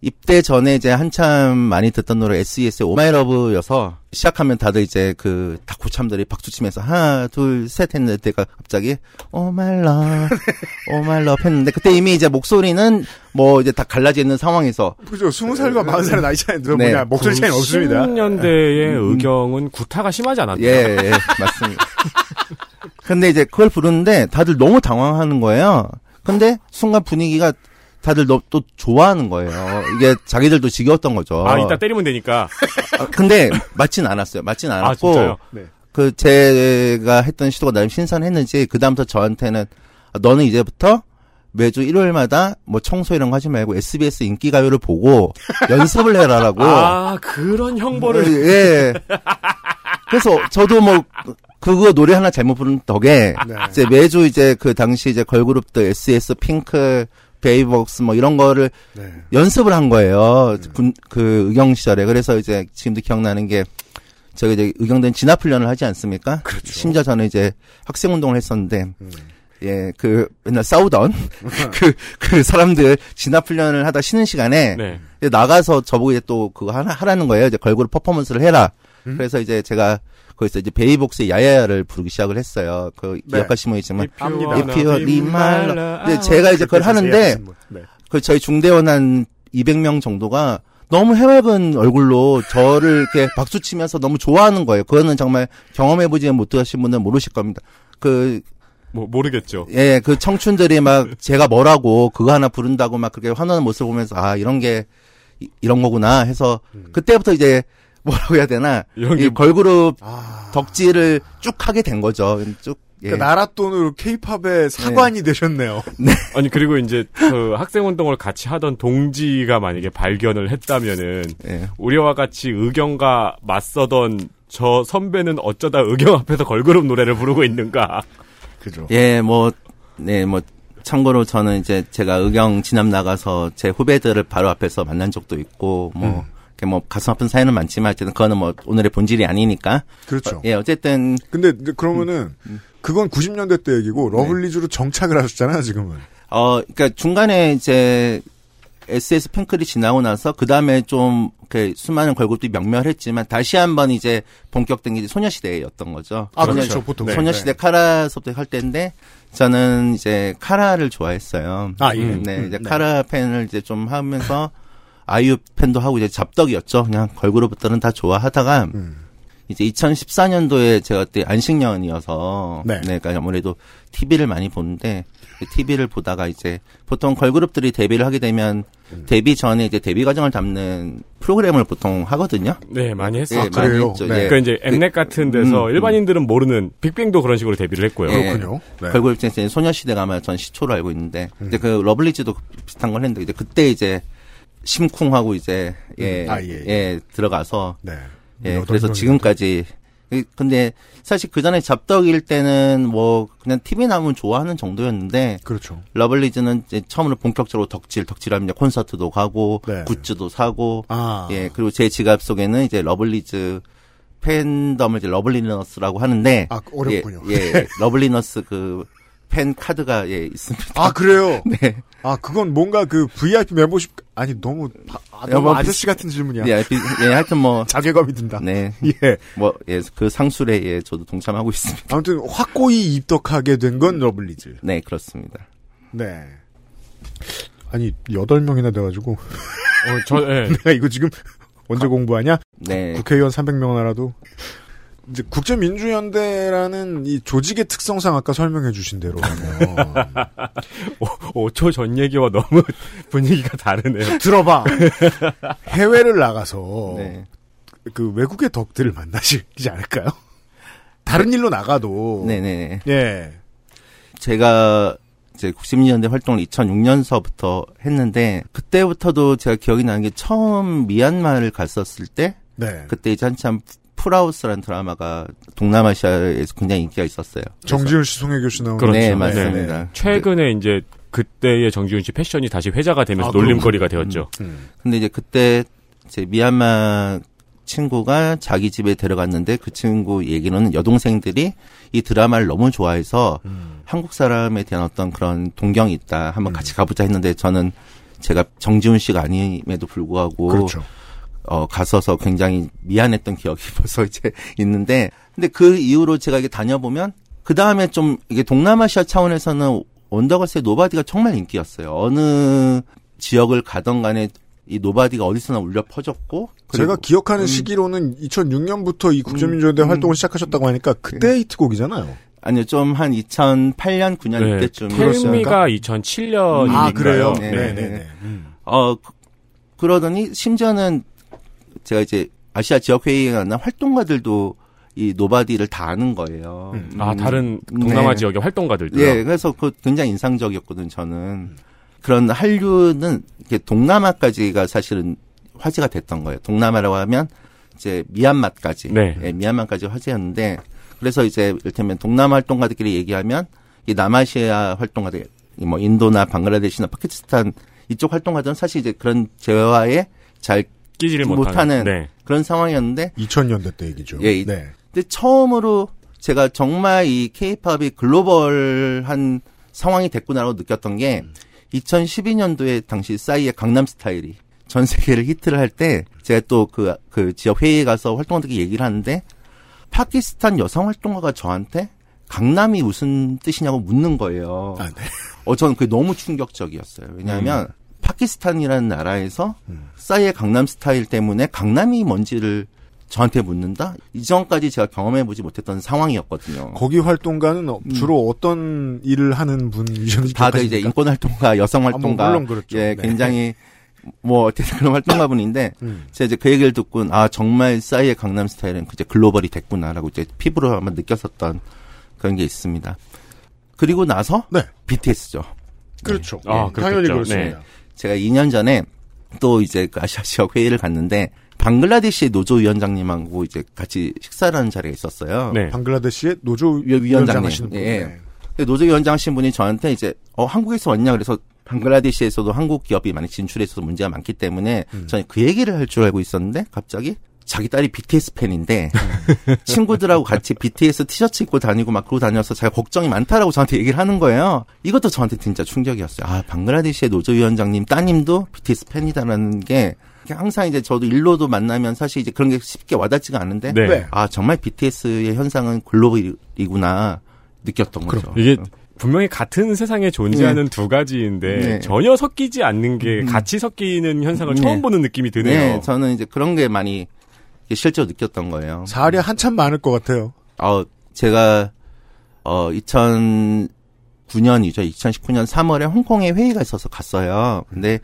입대 전에 이제 한참 많이 듣던 노래 SES의 오마이러브여서 시작하면 다들 이제 그 다 고참들이 박수 치면서 하나 둘 셋 했는데 내가 갑자기 오마이러 오마이러 했는데 그때 이미 이제 목소리는 뭐 이제 다 갈라져 있는 상황에서 그죠. 스무 살과 마흔 살의 나이 차이 는 네. 뭐냐 목소리 차이는 없습니다. 10년대의 의경은 구타가 심하지 않았나요? 예, 예, 맞습니다. 근데 이제 그걸 부르는데 다들 너무 당황하는 거예요. 근데 순간 분위기가 다들 너, 또 좋아하는 거예요. 이게 자기들도 지겨웠던 거죠. 아, 이따 때리면 되니까. 아, 근데 맞진 않았어요. 맞진 아, 않았고 진짜요? 네. 그 제가 했던 시도가 나름 신선했는지 그 다음부터 저한테는 아, 너는 이제부터 매주 일요일마다 뭐 청소 이런 거 하지 말고 SBS 인기 가요를 보고 연습을 해라라고. 아, 그런 형벌을. 예. 그래서 저도 뭐 그거 노래 하나 잘못 부른 덕에 네. 이제 매주 이제 그 당시 이제 걸그룹들 SS 핑크 베이벅스 뭐 이런 거를 네. 연습을 한 거예요. 군, 그 의경 시절에. 그래서 이제 지금도 기억나는 게 제가 이제 의경된 진압 훈련을 하지 않습니까? 심지어 저는 이제 학생 운동을 했었는데 예, 그 맨날 싸우던 그, 그 사람들 진압 훈련을 하다 쉬는 시간에 네. 나가서 저보고 이제 또 그거 하나 하라는 거예요. 이제 걸그룹 퍼포먼스를 해라. 그래서 이제 제가 거기서 이제 베이복스의 야야야를 부르기 시작을 했어요. 그 네. 기억하시면 my love. 아, 이제 제가 이제 그걸 하는데 네. 그 저희 중대원 한 200명 정도가 너무 해맑은 얼굴로 저를 이렇게 박수 치면서 너무 좋아하는 거예요. 그거는 정말 경험해보지 못하신 분은 모르실 겁니다. 그, 뭐, 모르겠죠. 예, 그 청춘들이 막 제가 뭐라고 그거 하나 부른다고 막 그렇게 환호하는 모습을 보면서 아, 이런 게 이- 이런 거구나 해서 그때부터 이제 뭐라고 해야 되나. 이런 이 게- 걸그룹 아. 덕질을 쭉 하게 된 거죠. 쭉. 예. 그러니까 나라 돈으로 케이팝의 사관이 되셨네요. 아니, 그리고 이제, 그 학생 운동을 같이 하던 동지가 만약에 발견을 했다면은, 예. 우리와 같이 의경과 맞서던 저 선배는 어쩌다 의경 앞에서 걸그룹 노래를 부르고 있는가. 그죠. 예, 뭐, 네, 뭐, 참고로 저는 이제 제가 의경 진압 나가서 제 후배들을 바로 앞에서 만난 적도 있고, 뭐, 음. 이렇게 뭐, 가슴 아픈 사연은 많지만, 어쨌든 그거는 뭐, 오늘의 본질이 아니니까. 그렇죠. 어, 예, 어쨌든, 근데 그러면은 음, 그건 90년대 때 얘기고 네. 러블리즈로 정착을 하셨잖아요, 지금은. 어, 그니까 중간에 이제, SS 팬클이 지나고 나서, 그 다음에 좀, 이렇게 수많은 걸그룹들이 명멸했지만, 다시 한번 이제 본격된 게 소녀시대였던 거죠. 아, 소녀- 그렇죠, 보통. 네. 소녀시대 카라서부터 할 때인데, 저는 이제 카라를 좋아했어요. 아, 예. 네, 음, 이제 네. 카라 팬을 이제 좀 하면서, 아이유 팬도 하고 이제 잡덕이었죠. 그냥 걸그룹들은 다 좋아하다가, 음. 이제 2014년도에 제가 그때 안식년이어서, 네. 네. 그러니까 아무래도 TV를 많이 보는데, TV를 보다가 이제 보통 걸그룹들이 데뷔를 하게 되면 음. 데뷔 전에 이제 데뷔 과정을 담는 프로그램을 보통 하거든요. 네, 많이 했어요. 예, 많이 그래요? 했죠. 네. 예. 그러니까 이제 엠넷 같은 데서 음, 음. 일반인들은 모르는 빅뱅도 그런 식으로 데뷔를 했고요. 예. 그렇군요. 네. 걸그룹 중에서 이제 소녀시대가 아마 전 시초로 알고 있는데, 음. 이제 그 러블리즈도 비슷한 걸 했는데, 이제 그때 이제 심쿵하고 이제 예, 음. 아, 예, 예, 들어가서 네. 예, 그래서 지금까지 그- 근데 사실 그 전에 잡덕일 때는 뭐 그냥 TV 나오면 좋아하는 정도였는데 그렇죠. 러블리즈는 이제 처음으로 본격적으로 덕질, 덕질하면 콘서트도 가고 네. 굿즈도 사고 아. 예 그리고 제 지갑 속에는 이제 러블리즈 팬덤을 이제 러블리너스라고 하는데 아, 어렵군요. 예, 예 러블리너스 그 팬 카드가 예 있습니다. 아, 그래요? 네. 아, 그건 뭔가 그 VIP 멤버십, 아니, 너무, 아, 아, 야, 너무 뭐 아저씨 같은 질문이야. 예, 비- 예, 하여튼 뭐 자괴감이 든다. 네. 예. 뭐, 예, 그 상술에, 예, 저도 동참하고 있습니다. 아무튼, 확고히 입덕하게 된 건 러블리즈. 네, 그렇습니다. 네. 아니, 여덟 명이나 돼가지고. 어, 저, 예. 내가 이거 지금 언제 공부하냐? 네. 국회의원 300명 하나도. 이제 국제민주연대라는 이 조직의 특성상 아까 설명해 주신 대로 하면 5초 전 얘기와 너무 분위기가 다르네요. 들어봐 해외를 나가서 네. 그 외국의 덕들을 만나시지 않을까요? 다른 일로 나가도 네네. 예 제가 이제 90년대 활동을 2006년서부터 했는데, 그때부터도 제가 기억이 나는 게 처음 미얀마를 갔었을 때, 네. 그때 이제 한참 풀하우스라는 드라마가 동남아시아에서 굉장히 인기가 있었어요. 정지훈 씨, 송혜 교 씨 나오는. 그렇죠. 네, 맞습니다. 네. 최근에 이제 그때의 정지훈 씨 패션이 다시 회자가 되면서 아, 놀림거리가 되었죠. 음. 근데 이제 그때 제 미얀마 친구가 자기 집에 데려갔는데 그 친구 얘기로는 여동생들이 이 드라마를 너무 좋아해서 음. 한국 사람에 대한 어떤 그런 동경이 있다. 한번 같이 가보자 했는데 저는 제가 정지훈 씨가 아님에도 불구하고 그렇죠. 어, 갔어서 굉장히 미안했던 기억이 벌써 이제 있는데, 근데 그 이후로 제가 이게 다녀보면, 그 다음에 좀, 이게 동남아시아 차원에서는 원더걸스의 Nobody가 정말 인기였어요. 어느 지역을 가던 간에 이 Nobody가 어디서나 울려 퍼졌고, 제가 기억하는 음, 시기로는 2006년부터 이 국제민주연대 활동을 시작하셨다고 하니까 그때 히트곡이잖아요. 아니요, 좀 한 2008년, 9년 네. 이때쯤. Tell Me가 2007년이니까요. 아, 그래요? 네. 네, 네, 네. 음. 어, 그- 그러더니 심지어는 제가 이제 아시아 지역회의에 가나 활동가들도 이 Nobody를 다 아는 거예요. 아, 음, 다른 동남아 네. 지역의 활동가들도요. 예, 그래서 그 굉장히 인상적이었거든, 저는. 그런 한류는 이게 동남아까지가 사실은 화제가 됐던 거예요. 동남아라고 하면 이제 미얀마까지. 네. 예, 미얀마까지 화제였는데 그래서 이제 이를테면 동남아 활동가들끼리 얘기하면 이 남아시아 활동가들, 이뭐 인도나 방글라데시나 파키스탄 이쪽 활동가들은 사실 이제 그런 재화에 잘 끼지를 못하는, 못하는. 네. 그런 상황이었는데 2000년대 때 얘기죠. 예, 이- 네. 근데 처음으로 제가 정말 이 케이팝이 글로벌한 상황이 됐구나라고 느꼈던 게 2012년도에 당시 싸이의 강남 스타일이 전 세계를 히트를 할 때 제가 또그그 지역 회의에 가서 활동가들끼리 얘기를 하는데 파키스탄 여성 활동가가 저한테 강남이 무슨 뜻이냐고 묻는 거예요. 아, 네. 어, 저는 그게 너무 충격적이었어요. 왜냐하면 파키스탄이라는 나라에서 싸이의 강남 스타일 때문에 강남이 뭔지를 저한테 묻는다? 이전까지 제가 경험해보지 못했던 상황이었거든요. 거기 활동가는 어- 주로 어떤 일을 하는 분이셨는지 다들 이제? 인권 활동가, 여성 아, 뭐 활동가, 물론 그렇죠. 예, 네. 굉장히 뭐 어쨌든 그런 활동가 분인데 음. 제가 이제 그 얘기를 듣고 아 정말 싸이의 강남 스타일은 이제 글로벌이 됐구나라고 이제 피부로 한번 느꼈었던 그런 게 있습니다. 그리고 나서 네. BTS죠. 그렇죠. 아, 예, 그렇겠죠. 당연히 그렇습니다. 네. 제가 2년 전에 또 이제 그 아시아 지역 회의를 갔는데 방글라데시 노조 위원장님하고 이제 같이 식사를 하는 자리가 있었어요. 네. 방글라데시의 노조 위원장님. 위원장 하시는 분. 예. 네. 노조 위원장 하신 분이 저한테 이제 어 한국에서 왔냐 그래서 방글라데시에서도 한국 기업이 많이 진출해서 문제가 많기 때문에 음. 저는 그 얘기를 할 줄 알고 있었는데 갑자기 자기 딸이 BTS 팬인데 친구들하고 같이 BTS 티셔츠 입고 다니고 막 그러고 다녀서 자기가 걱정이 많다라고 저한테 얘기를 하는 거예요. 이것도 저한테 진짜 충격이었어요. 아 방글라데시의 노조 위원장님 따님도 BTS 팬이다라는 게 항상 이제 저도 일로도 만나면 사실 이제 그런 게 쉽게 와닿지가 않은데 네. 네. 아 정말 BTS의 현상은 글로벌이구나 느꼈던 거죠. 이게 분명히 같은 세상에 존재하는 두 가지인데 네. 전혀 섞이지 않는 게 음. 같이 섞이는 현상을 네. 처음 보는 느낌이 드네요. 네, 저는 이제 그런 게 많이 실제로 느꼈던 거예요. 사활이 한참 많을 것 같아요. 어, 제가 어 2009년이죠. 2019년 3월에 홍콩에 회의가 있어서 갔어요. 근데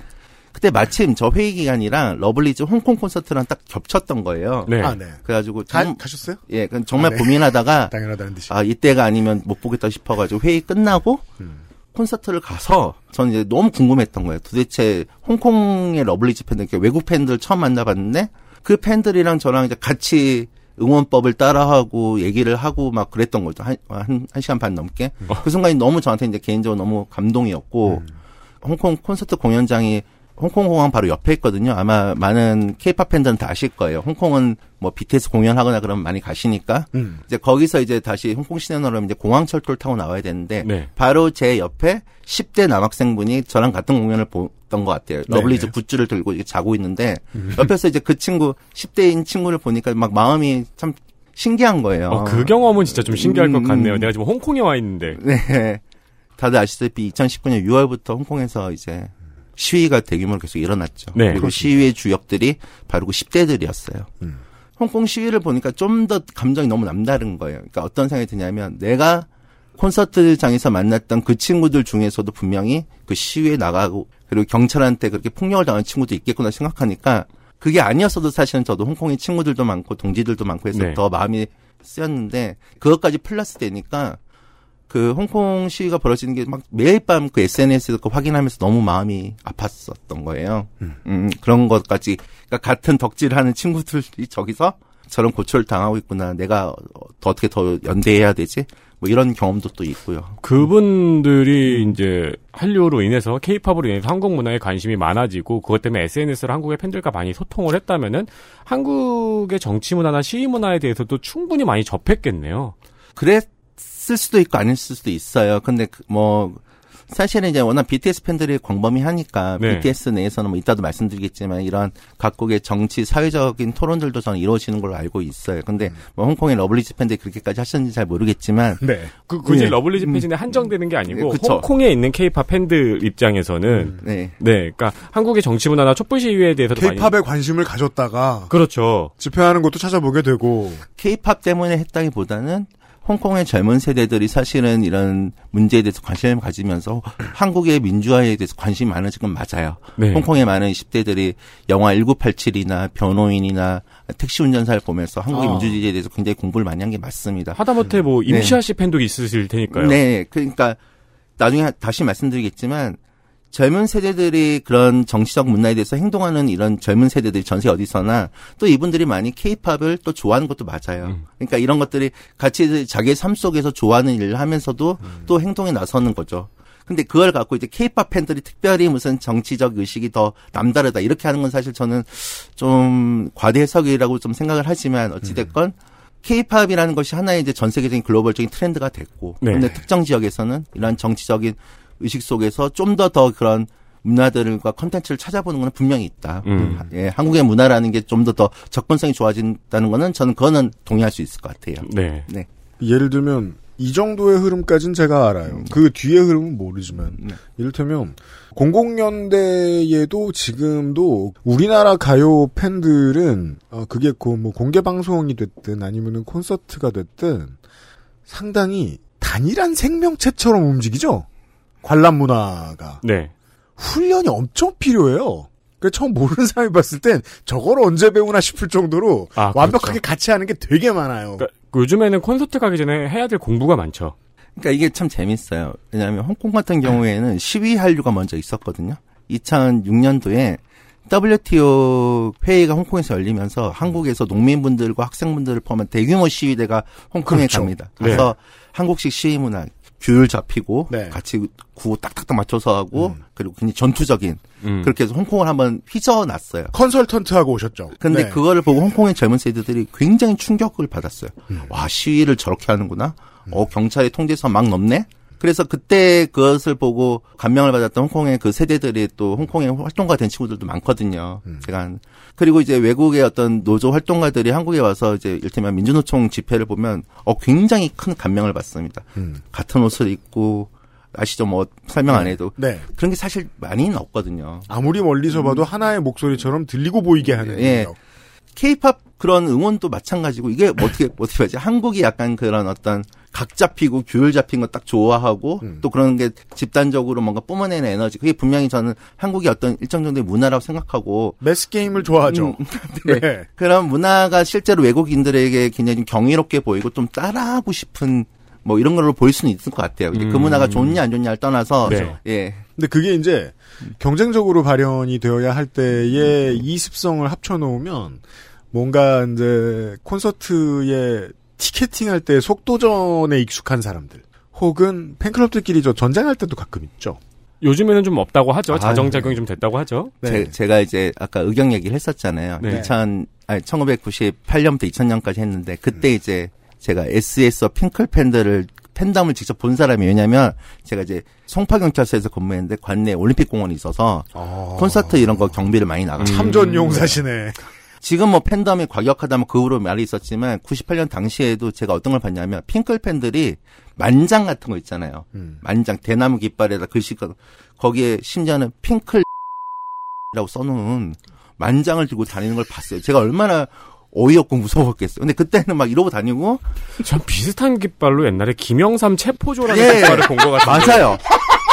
그때 마침 저 회의 기간이랑 러블리즈 홍콩 콘서트랑 딱 겹쳤던 거예요. 네. 아, 네. 그래가지고 가, 정- 가 셨어요? 예, 그건 정말 아, 네. 고민하다가 당연하다는 듯이. 아 이때가 아니면 못 보겠다 싶어가지고 회의 끝나고 음. 콘서트를 가서 저는 이제 너무 궁금했던 거예요. 도대체 홍콩의 러블리즈 팬들, 외국 팬들 처음 만나봤는데 그 팬들이랑 저랑 이제 같이 응원법을 따라하고 얘기를 하고 막 그랬던 거죠. 한, 한, 한 시간 반 넘게. 그 순간이 너무 저한테 이제 개인적으로 너무 감동이었고, 홍콩 콘서트 공연장이 홍콩 공항 바로 옆에 있거든요. 아마 많은 케이팝 팬들은 다 아실 거예요. 홍콩은 뭐 BTS 공연하거나 그러면 많이 가시니까 음. 이제 거기서 이제 다시 홍콩 시내로 이제 공항 철도를 타고 나와야 되는데 네. 바로 제 옆에 10대 남학생분이 저랑 같은 공연을 보던 것 같아요. 러블리즈 네네. 굿즈를 들고 자고 있는데 옆에서 이제 그 친구 10대인 친구를 보니까 막 마음이 참 신기한 거예요. 어, 그 경험은 진짜 좀 신기할 것 음. 같네요. 내가 지금 홍콩에 와 있는데. 네. 다들 아시다시피 2019년 6월부터 홍콩에서 이제 시위가 대규모로 계속 일어났죠. 네. 그리고 시위의 주역들이 바로 그 10대들이었어요. 음. 홍콩 시위를 보니까 좀 더 감정이 너무 남다른 거예요. 그러니까 어떤 생각이 드냐면 내가 콘서트장에서 만났던 그 친구들 중에서도 분명히 그 시위에 나가고 그리고 경찰한테 그렇게 폭력을 당한 친구도 있겠구나 생각하니까 그게 아니었어도 사실은 저도 홍콩에 친구들도 많고 동지들도 많고 해서 네. 더 마음이 쓰였는데 그것까지 플러스 되니까 그 홍콩 시위가 벌어지는 게 막 매일 밤 그 SNS에서 그 확인하면서 너무 마음이 아팠었던 거예요. 음, 그런 것까지 그러니까 같은 덕질을 하는 친구들이 저기서 저런 고초를 당하고 있구나. 내가 더 어떻게 더 연대해야 되지? 뭐 이런 경험도 또 있고요. 그분들이 이제 한류로 인해서 케이팝으로 인해서 한국 문화에 관심이 많아지고 그것 때문에 SNS로 한국의 팬들과 많이 소통을 했다면은 한국의 정치 문화나 시위 문화에 대해서도 충분히 많이 접했겠네요. 그랬 을 수도 있고 아닐 수도 있어요. 근데 그뭐 사실은 이제 워낙 BTS 팬들이 광범위하니까 네. BTS 내에서는 뭐 이따도 말씀드리겠지만 이런 각국의 정치 사회적인 토론들도 저는 이루어지는 걸로 알고 있어요. 근데 뭐 홍콩의 러블리즈 팬들이 그렇게까지 하셨는지 잘 모르겠지만 네. 그 굳이 네. 러블리즈 음. 페이지에 한정되는 게 아니고 네, 그쵸. 홍콩에 있는 케이팝 팬들 입장에서는 네. 네, 그러니까 한국의 정치 문화나 촛불 시위에 대해서도 많이 케이팝에 관심을 가졌다가 그렇죠. 집회하는 것도 찾아보게 되고 케이팝 때문에 했다기보다는 홍콩의 젊은 세대들이 사실은 이런 문제에 대해서 관심을 가지면서 한국의 민주화에 대해서 관심이 많아진 건 맞아요. 네. 홍콩의 많은 10대들이 영화 1987이나 변호인이나 택시 운전사를 보면서 한국의 아. 민주주의에 대해서 굉장히 공부를 많이 한 게 맞습니다. 하다못해 뭐 네. 임시아 씨 팬도 있으실 테니까요. 네, 그러니까 나중에 다시 말씀드리겠지만 젊은 세대들이 그런 정치적 문화에 대해서 행동하는 이런 젊은 세대들이 전세 어디서나 또 이분들이 많이 케이팝을 또 좋아하는 것도 맞아요. 음. 그러니까 이런 것들이 같이 자기의 삶 속에서 좋아하는 일을 하면서도 음. 또 행동에 나서는 거죠. 근데 그걸 갖고 이제 케이팝 팬들이 특별히 무슨 정치적 의식이 더 남다르다 이렇게 하는 건 사실 저는 좀 과대 해석이라고 좀 생각을 하지만 어찌 됐건 케이팝이라는 것이 하나의 이제 전 세계적인 글로벌적인 트렌드가 됐고 네. 근데 특정 지역에서는 이러한 정치적인 의식 속에서 좀더더 그런 문화들과 컨텐츠를 찾아보는 건 분명히 있다. 음. 예, 한국의 문화라는 게좀더더 접근성이 좋아진다는 거는 저는 그거는 동의할 수 있을 것 같아요. 네. 네. 예를 들면 이 정도의 흐름까지는 제가 알아요. 그 뒤의 흐름은 모르지만 이를테면 00년대에도 지금도 우리나라 가요 팬들은 어 그게 그뭐 공개 방송이 됐든 아니면은 콘서트가 됐든 상당히 단일한 생명체처럼 움직이죠. 관람 문화가 네. 훈련이 엄청 필요해요. 그 처음 모르는 사람이 봤을 땐 저걸 언제 배우나 싶을 정도로 아, 완벽하게 같이 하는 게 되게 많아요. 그러니까 요즘에는 콘서트 가기 전에 해야 될 공부가 많죠. 그러니까 이게 참 재밌어요. 왜냐하면 홍콩 같은 경우에는 시위 한류가 먼저 있었거든요. 2006년도에 WTO 회의가 홍콩에서 열리면서 한국에서 농민분들과 학생분들을 포함한 대규모 시위대가 홍콩에 그렇죠. 갑니다. 네. 그래서 한국식 시위 문화, 규율 잡히고 네. 같이 구호 딱딱딱 맞춰서 하고 그리고 굉장히 전투적인 음. 그렇게 해서 홍콩을 한번 휘저어놨어요. 컨설턴트하고 오셨죠. 근데 네. 그거를 보고 홍콩의 젊은 세대들이 굉장히 충격을 받았어요. 음. 와 시위를 저렇게 하는구나. 어 경찰의 통제선 막 넘네. 그래서 그때 그것을 보고 감명을 받았던 홍콩의 그 세대들이 또 홍콩에 활동가 된 친구들도 많거든요. 음. 제가 한- 그리고 이제 외국의 어떤 노조 활동가들이 한국에 와서 이제 일테면 민주노총 집회를 보면 어 굉장히 큰 감명을 받습니다. 음. 같은 옷을 입고 아시죠? 뭐 설명 안 해도 네. 그런 게 사실 많이는 없거든요. 아무리 멀리서 봐도 하나의 목소리처럼 들리고 보이게 하는 예. 케이팝 그런 응원도 마찬가지고 이게 뭐 어떻게 어떻게 하지? 한국이 약간 그런 어떤 각 잡히고 규율 잡힌 거 딱 좋아하고 음. 또 그런 게 집단적으로 뭔가 뿜어내는 에너지 그게 분명히 저는 한국의 어떤 일정 정도의 문화라고 생각하고 매스 게임을 좋아하죠. 음, 네. 네. 그런 문화가 실제로 외국인들에게 굉장히 좀 경이롭게 보이고 좀 따라하고 싶은 뭐 이런 걸로 보일 수는 있을 것 같아요. 그 음. 문화가 좋냐 안 좋냐를 떠나서 네. 예. 근데 그게 이제 경쟁적으로 발현이 되어야 할 때의 이 습성을 합쳐 놓으면 뭔가 이제 콘서트에 티켓팅할 때 속도전에 익숙한 사람들 혹은 팬클럽들끼리 저 전쟁할 때도 가끔 있죠. 요즘에는 좀 없다고 하죠. 아, 자정작용이 좀 됐다고 하죠. 네. 제, 가 이제 아까 의경 얘기를 했었잖아요. 네. 2000 아니 1998년부터 2000년까지 했는데 그때 이제 제가 SES 핑클 팬들을 팬덤을 직접 본 사람이 왜냐면 제가 이제 송파 경찰서에서 근무했는데 관내 올림픽 공원이 있어서 콘서트 이런 거 경비를 많이 나가. 참전 용사시네. 지금 뭐 팬덤이 과격하다면 그 후로 말이 있었지만 98년 당시에도 제가 어떤 걸 봤냐면 핑클 팬들이 만장 같은 거 있잖아요. 음. 만장 대나무 깃발에다 글씨가 거기에 심지어는 핑클 라고 써놓은 만장을 들고 다니는 걸 봤어요. 제가 얼마나 어이없고 무서웠겠어요. 근데 그때는 막 이러고 다니고 전 비슷한 깃발로 옛날에 김영삼 체포조라는 예. 깃발을 본 것 같아요. 맞아요.